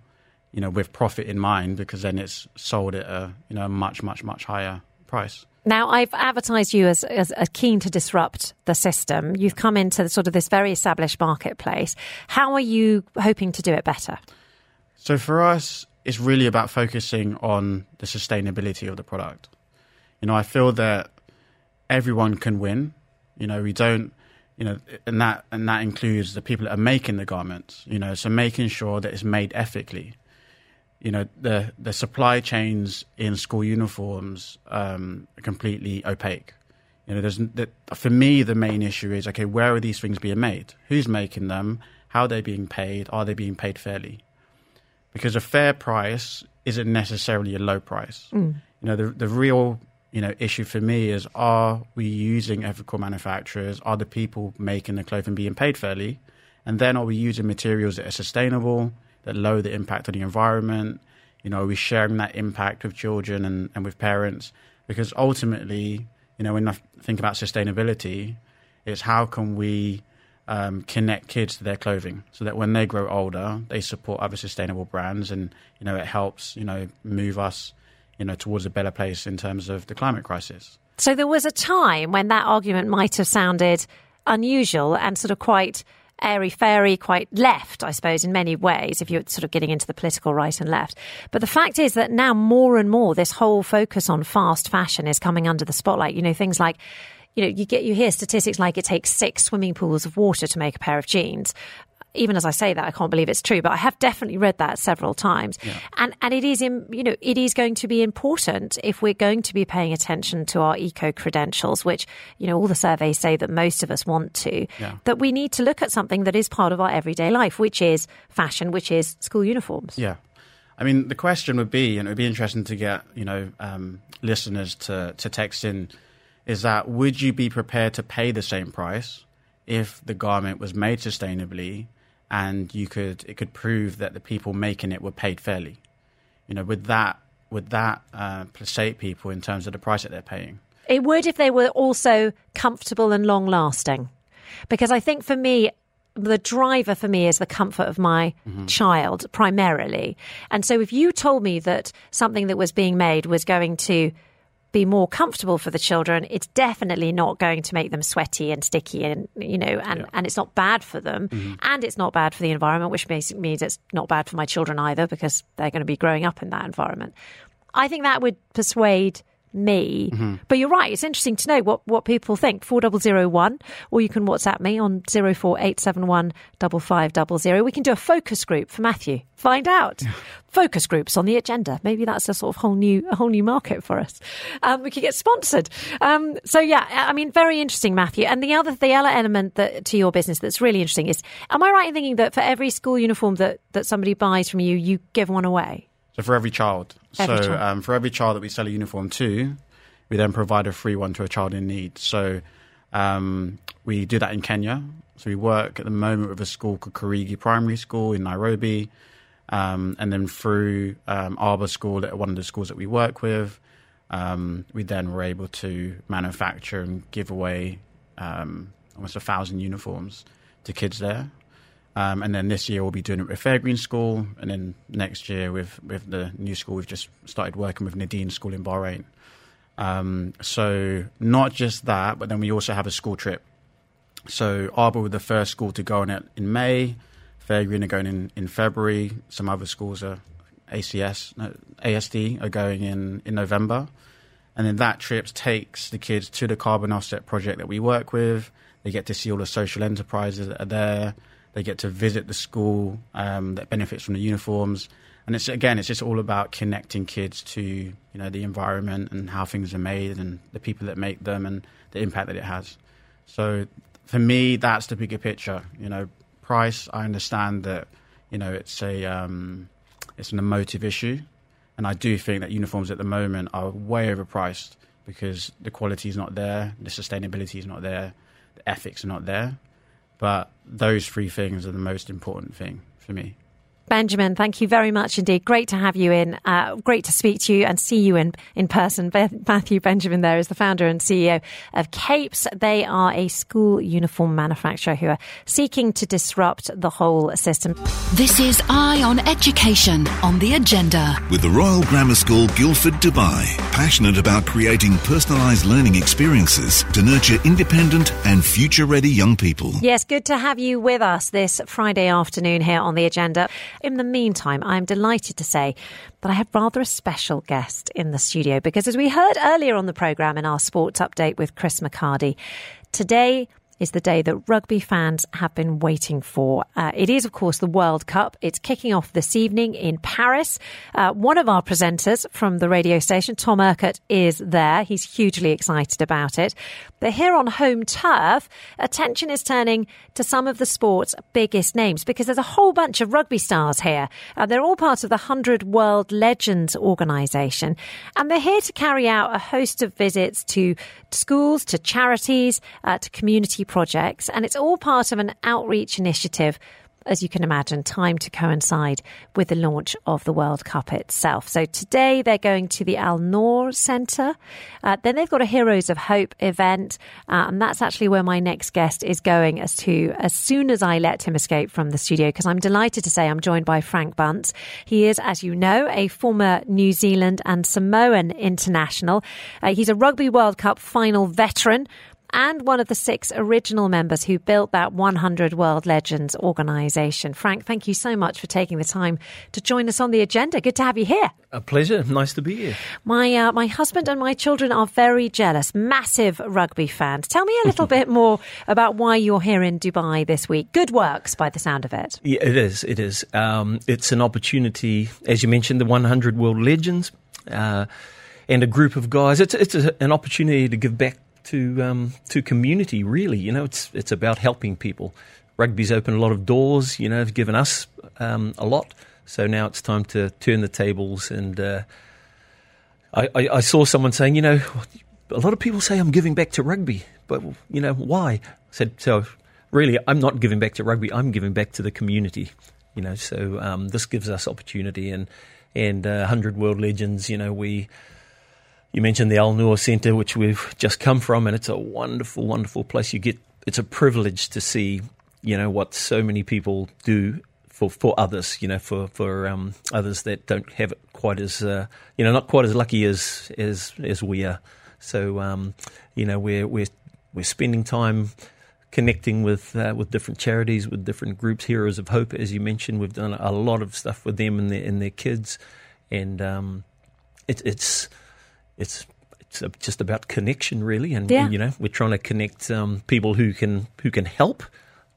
you know, with profit in mind, because then it's sold at a you know a much much much higher price. Now, I've advertised you as, as, as keen to disrupt the system. You've come into sort of this very established marketplace. How are you hoping to do it better? So for us, it's really about focusing on the sustainability of the product. You know, I feel that everyone can win. You know, we don't, you know, and that and that includes the people that are making the garments. You know, so making sure that it's made ethically. You know the the supply chains in school uniforms um, are completely opaque. You know, there's the, for me the main issue is okay, where are these things being made? Who's making them? How are they being paid? Are they being paid fairly? Because a fair price isn't necessarily a low price. Mm. You know, the the real you know issue for me is are we using ethical manufacturers? Are the people making the clothing being paid fairly? And then are we using materials that are sustainable, that lower the impact on the environment? You know, are we sharing that impact with children and, and with parents? Because ultimately, you know, when I think about sustainability, it's how can we um, connect kids to their clothing so that when they grow older, they support other sustainable brands, and you know, it helps you know move us you know towards a better place in terms of the climate crisis. So there was a time when that argument might have sounded unusual and sort of quite airy fairy, quite left, I suppose, in many ways, if you're sort of getting into the political right and left. But the fact is that now more and more this whole focus on fast fashion is coming under the spotlight. You know, things like you know, you get you hear statistics like it takes six swimming pools of water to make a pair of jeans. Even as I say that, I can't believe it's true, but I have definitely read that several times. Yeah. And and it is, in, you know, it is going to be important if we're going to be paying attention to our eco credentials, which you know all the surveys say that most of us want to. Yeah. That we need to look at something that is part of our everyday life, which is fashion, which is school uniforms. Yeah. I mean, the question would be, and it would be interesting to get, you know, um, listeners to, to text in, is that would you be prepared to pay the same price if the garment was made sustainably and you could it could prove that the people making it were paid fairly? You know, would that would that uh, placate people in terms of the price that they're paying? It would if they were also comfortable and long lasting. Because I think for me, the driver for me is the comfort of my child primarily. And so if you told me that something that was being made was going to be more comfortable for the children, it's definitely not going to make them sweaty and sticky and you know and, and it's not bad for them. Mm-hmm. And it's not bad for the environment, which basically means it's not bad for my children either because they're going to be growing up in that environment. I think that would persuade me. But you're right, it's interesting to know what, what people think. 4001, or you can WhatsApp me on 04871 5500. We can do a focus group for Matthew. Find out. Focus groups on the agenda. Maybe that's a sort of whole new a whole new market for us. Um, we could get sponsored. Um, so yeah, I mean, very interesting, Matthew. And the other the other element that to your business that's really interesting is, am I right in thinking that for every school uniform that that somebody buys from you, you give one away? So for every child. Every so child. Um, for every child that we sell a uniform to, we then provide a free one to a child in need. So um, we do that in Kenya. So we work at the moment with a school called Karigi Primary School in Nairobi. Um, and then through um, Arbor School, at one of the schools that we work with, um, we then were able to manufacture and give away um, almost a thousand uniforms to kids there. Um, and then this year we'll be doing it with Fairgreen School, and then next year with with the new school we've just started working with Nadine School in Bahrain. Um, so not just that, but then we also have a school trip. So Arbor were the first school to go on it in May. Fairgreen are going in in February. Some other schools are ACS, no, ASD are going in in November. And then that trip takes the kids to the carbon offset project that we work with. They get to see all the social enterprises that are there. They get to visit the school um, that benefits from the uniforms. And it's again, it's just all about connecting kids to you know the environment and how things are made and the people that make them and the impact that it has. So for me, that's the bigger picture. You know, price. I understand that you know it's a um, it's an emotive issue, and I do think that uniforms at the moment are way overpriced because the quality is not there, the sustainability is not there, the ethics are not there. But those three things are the most important thing for me. Benjamin, thank you very much indeed. Great to have you in. Uh, great to speak to you and see you in, in person. Beth, Matthew Benjamin there is the founder and CEO of Kapes. They are a school uniform manufacturer who are seeking to disrupt the whole system. This is Eye on Education on the agenda. With the Royal Grammar School Guildford, Dubai, passionate about creating personalised learning experiences to nurture independent and future ready young people. Yes, good to have you with us this Friday afternoon here on the agenda. In the meantime, I'm delighted to say that I have rather a special guest in the studio because, as we heard earlier on the programme in our sports update with Chris McCarty, today is the day that rugby fans have been waiting for. Uh, it is, of course, the World Cup. It's kicking off this evening in Paris. Uh, one of our presenters from the radio station, Tom Urquhart, is there. He's hugely excited about it. But here on home turf, attention is turning to some of the sport's biggest names because there's a whole bunch of rugby stars here. Uh, they're all part of the 100 World Legends organisation, and they're here to carry out a host of visits to schools, to charities, uh, to community projects, and it's all part of an outreach initiative as you can imagine, time to coincide with the launch of the World Cup itself. So today they're going to the Al Noor Centre. Uh, then they've got a Heroes of Hope event, uh, and that's actually where my next guest is going as to as soon as I let him escape from the studio, because I'm delighted to say I'm joined by Frank Bunce. He is, as you know, a former New Zealand and Samoan international. Uh, he's a Rugby World Cup final veteran and one of the six original members who built that 100 World Legends organisation. Frank, thank you so much for taking the time to join us on the agenda. Good to have you here. A pleasure. Nice to be here. My uh, my husband and my children are very jealous, massive rugby fans. Tell me a little <laughs> bit more about why you're here in Dubai this week. Good works, by the sound of it. Yeah, it is. It is. Um, it's an opportunity, as you mentioned, the 100 World Legends. Uh, and a group of guys. It's it's a, an opportunity to give back to um, to community. Really, you know, it's it's about helping people. Rugby's opened a lot of doors. You know, have given us um, a lot. So now it's time to turn the tables. And uh, I, I, I, saw someone saying, you know, a lot of people say I'm giving back to rugby, but you know why? I said so. Really, I'm not giving back to rugby. I'm giving back to the community. You know, so um, this gives us opportunity and and uh, hundred world legends. You know, we you mentioned the Al Noor Centre, which we've just come from, and it's a wonderful, wonderful place. You get it's a privilege to see, you know, what so many people do for, for others, you know, for for um, others that don't have it quite as, uh, you know, not quite as lucky as as as we are. So, um, you know, we're we're we're spending time connecting with uh, with different charities, with different groups. Heroes of Hope, as you mentioned, we've done a lot of stuff with them and their and their kids, and um, it, it's it's it's just about connection, really, and yeah. you know we're trying to connect um, people who can who can help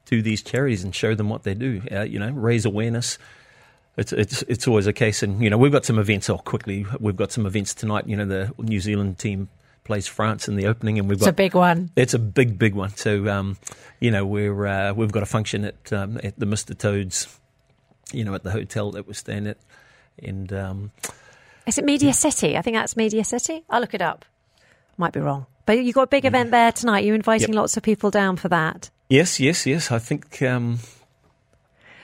to these charities and show them what they do. Uh, you know, raise awareness. It's it's it's always a case, and you know we've got some events. Oh, quickly, we've got some events tonight. You know, the New Zealand team plays France in the opening, and we've got it's a big one. It's a big, big one. So, um, you know, we're uh, we've got a function at um, at the Mister Toads, you know, at the hotel that we're staying at, and um, is it Media City? I think that's Media City. I'll look it up. Might be wrong. But you've got a big event there tonight. You're inviting yep. lots of people down for that. Yes, yes, yes. I think. Um,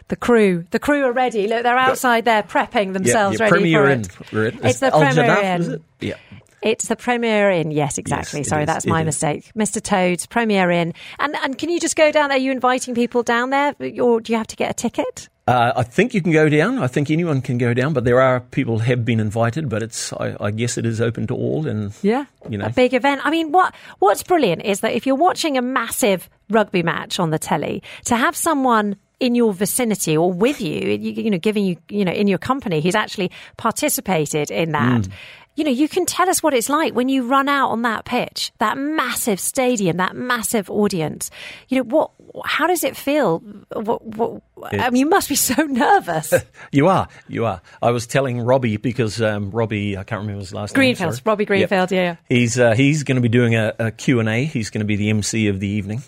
the crew, the crew are ready. Look, they're outside there prepping themselves yeah, yeah, ready for it. In. It's the Premier Inn. It? Yeah. It's the Premier Inn. Yes, exactly. Yes, Sorry, is, that's my is. mistake. Mr. Toad's Premier Inn. And and can you just go down there? Are you inviting people down there, or do you have to get a ticket? Uh, I think you can go down. I think anyone can go down, but there are people have been invited. But it's, I, I guess, it is open to all. And yeah, you know, a big event. I mean, what what's brilliant is that if you're watching a massive rugby match on the telly, to have someone in your vicinity or with you, you, you know, giving you, you know, in your company who's actually participated in that. Mm you know, you can tell us what it's like when you run out on that pitch, that massive stadium, that massive audience. You know, what, how does it feel? What, what, I mean, you must be so <laughs> nervous. you are, you are. I was telling Robbie because um, Robbie, I can't remember his last Greenfield, name. Robbie Greenfield, yep. yeah. He's uh, he's going to be doing a, a Q and A. He's going to be the MC of the evening.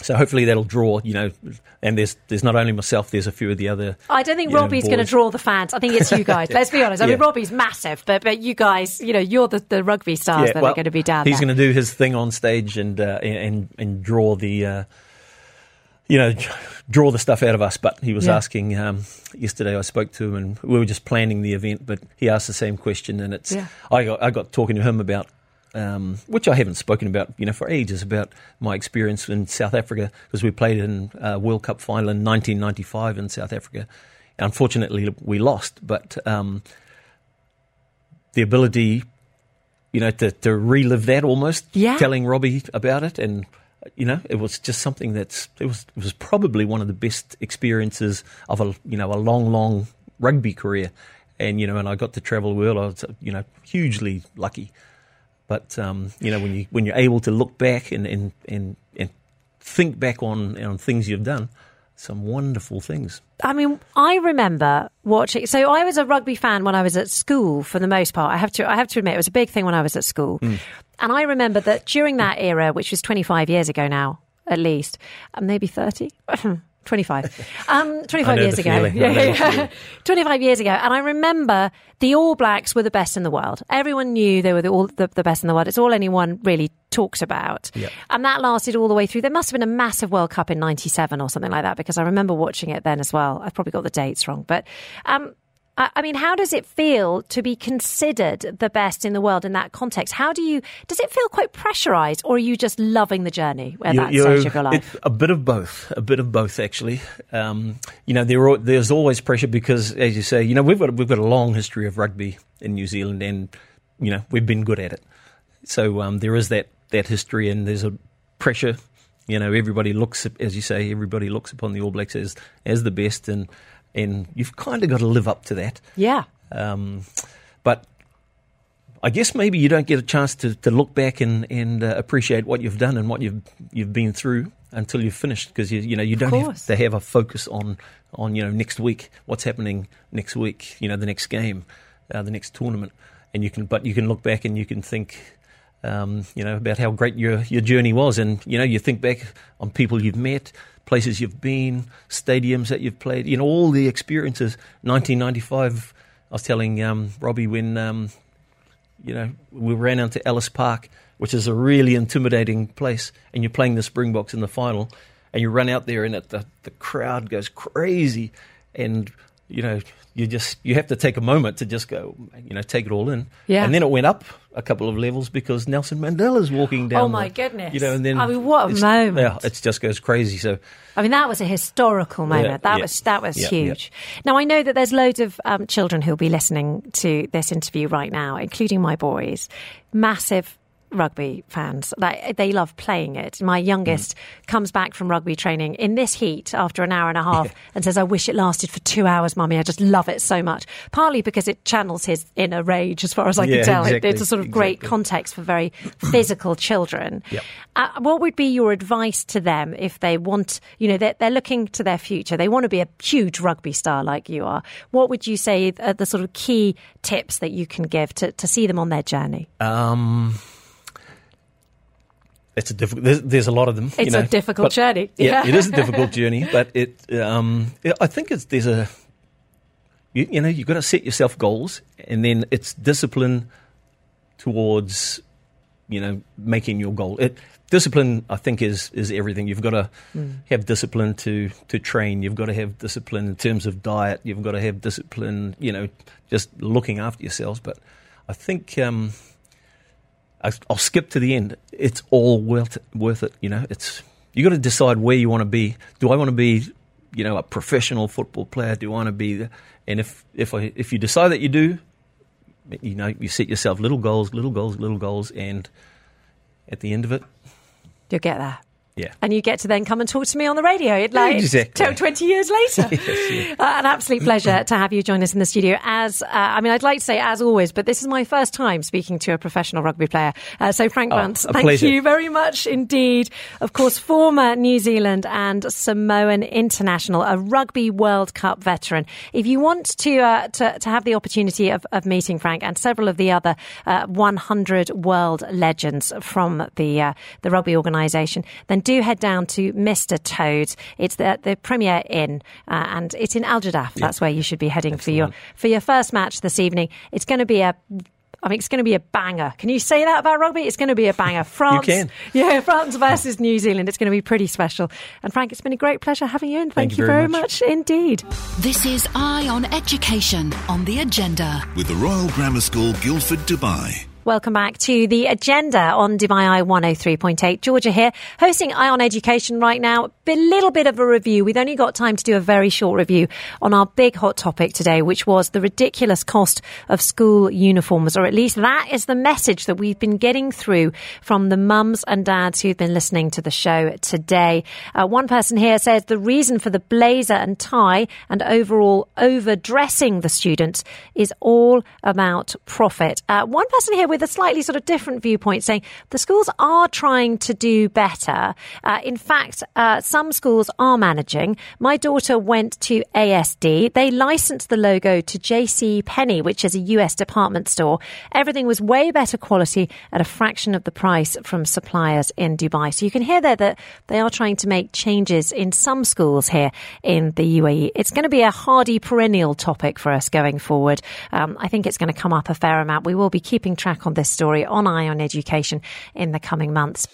So hopefully that'll draw, you know, and there's there's not only myself, there's a few of the other. I don't think Robbie's going to draw the fans. I think it's you guys. <laughs> Let's be honest. I yeah. mean, Robbie's massive, but but you guys, you know, you're the, the rugby stars yeah, that well, are going to be down. There. He's going to do his thing on stage and uh, and and draw the. Uh, you know, draw the stuff out of us. But he was yeah. asking um, yesterday. I spoke to him, and we were just planning the event. But he asked the same question, and it's. I got I got talking to him about um, which I haven't spoken about, you know, for ages about my experience in South Africa because we played in a World Cup final in 1995 in South Africa. Unfortunately, we lost, but um, the ability, you know, to, to relive that almost, yeah. telling Robbie about it, and you know, it was just something that's it was it was probably one of the best experiences of a you know a long, long rugby career, and you know, and I got to travel the world. I was you know hugely lucky. But um, you know, when you when you're able to look back and and, and, and think back on on things you've done, some wonderful things. I mean, I remember watching. So I was a rugby fan when I was at school, for the most part. I have to, I have to admit, it was a big thing when I was at school. Hmm. And I remember that during that era, which was 25 years ago now, at least, uh, maybe 30. <clears throat> 25. Um, 25 I know years ago. feeling. <laughs> I know the feeling. <laughs> 25 years ago. And I remember the All Blacks were the best in the world. Everyone knew they were the, all, the, the best in the world. It's all anyone really talks about. Yep. And that lasted all the way through. There must have been a massive World Cup in 97 or something like that because I remember watching it then as well. I've probably got the dates wrong. But um, I I mean, how does it feel to be considered the best in the world in that context? How do you, does it feel quite pressurized or are you just loving the journey at You- that you- stage of your life? it's a bit of both, a bit of both actually. Um, you know, there are, there's always pressure because, as you say, you know, we've got we've got a long history of rugby in New Zealand, and you know, we've been good at it. So um, there is that that history, and there's a pressure. You know, everybody looks, as you say, everybody looks upon the All Blacks as as the best, and and you've kind of got to live up to that. yeah. Um, but I guess maybe you don't get a chance to, to look back and, and uh, appreciate what you've done and what you've you've been through until you've finished because you you know you don't have to have a focus on on you know next week what's happening next week you know the next game uh, the next tournament and you can but you can look back and you can think um, you know about how great your your journey was and you know you think back on people you've met places you've been stadiums that you've played you know all the experiences. 1995 I was telling um, Robbie when um, you know, we ran out to Ellis Park, which is a really intimidating place, and you're playing the Springboks in the final, and you run out there, and it, the the crowd goes crazy, and you know, you just you have to take a moment to just go, you know, take it all in. Yeah. And then it went up a couple of levels because Nelson Mandela's walking down. Oh, my the- goodness. You know, and then I mean, what a moment. Yeah, it just goes crazy. So I mean, that was a historical moment. Yeah, that yeah. was that was Yeah, huge. Now I know that there's loads of um, children who'll be listening to this interview right now, including my boys. Massive rugby fans. Like they love playing it. My youngest Mm. comes back from rugby training in this heat after an hour and a half and says, "I wish it lasted for two hours, mummy. I just love it so much." Partly because it channels his inner rage, as far as I Yeah, can tell. It- it's a sort of great exactly. context for very physical <clears throat> children. Yep. Uh, what would be your advice to them if they want, you know, they're, they're looking to their future? They want to be a huge rugby star like you are. What would you say are the sort of key tips that you can give to, to see them on their journey? Um, it's a difficult. There's, there's a lot of them. you It's a difficult but- journey. Yeah, Yeah. it is a <laughs> difficult journey, but it. Um, I think it's there's a. You, you know, you've got to set yourself goals, and then it's discipline towards, you know, making your goal. It, discipline, I think, is is everything. You've got to have discipline to to train. You've got to have discipline in terms of diet. You've got to have discipline, you know, just looking after yourselves. But I think. Um, I'll skip to the end. It's all worth worth it. You know, it's you got to decide where you want to be. Do I want to be, you know, a professional football player? Do I want to be? And if if I if you decide that you do, you know, you set yourself little goals, little goals, little goals, and at the end of it, You'll get there. Yeah, And you get to then come and talk to me on the radio. Like Exactly. t- 20 years later. <laughs> Uh, an absolute pleasure to have you join us in the studio. As uh, I mean, I'd like to say as always, but this is my first time speaking to a professional rugby player. Uh, so Frank Oh, thank pleasure. you very much indeed. Of course, former New Zealand and Samoan international, a Rugby World Cup veteran. If you want to uh, to, to have the opportunity of, of meeting Frank and several of the other uh, 100 world legends from the uh, the rugby organisation, then do head down to Mr. Toad's. It's the the Premier Inn, uh, and it's in Al Jadaf. That's where you should be heading for your for your first match this evening. It's going to be a I mean, it's going to be a banger. Can you say that about rugby? It's going to be a banger. <laughs> France, can. yeah, France versus New Zealand. It's going to be pretty special. And Frank, it's been a great pleasure having you, and thank, Thank you very much. much. indeed. This is Eye on Education on the agenda. With the Royal Grammar School, Guildford, Dubai. Welcome back to the agenda on Dubai Eye 103.8. Georgia here, hosting Eye on Education right now. A little bit of a review. We've only got time to do a very short review on our big hot topic today, which was the ridiculous cost of school uniforms, or at least that is the message that we've been getting through from the mums and dads who've been listening to the show today. Uh, one person here says the reason for the blazer and tie and overall overdressing the students is all about profit. Uh, one person here with with a slightly sort of different viewpoint, saying the schools are trying to do better. Uh, in fact, uh, some schools are managing. My daughter went to ASD. They licensed the logo to JC Penney, which is a US department store. Everything was way better quality at a fraction of the price from suppliers in Dubai. So you can hear there that they are trying to make changes in some schools here in the UAE. It's going to be a hardy perennial topic for us going forward. Um, I think it's going to come up a fair amount. We will be keeping track on this story on Eye on Education in the coming months.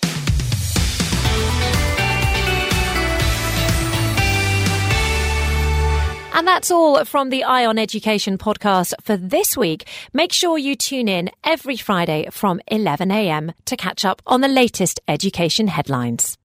And that's all from the Eye on Education podcast for this week. Make sure you tune in every Friday from 11am to catch up on the latest education headlines.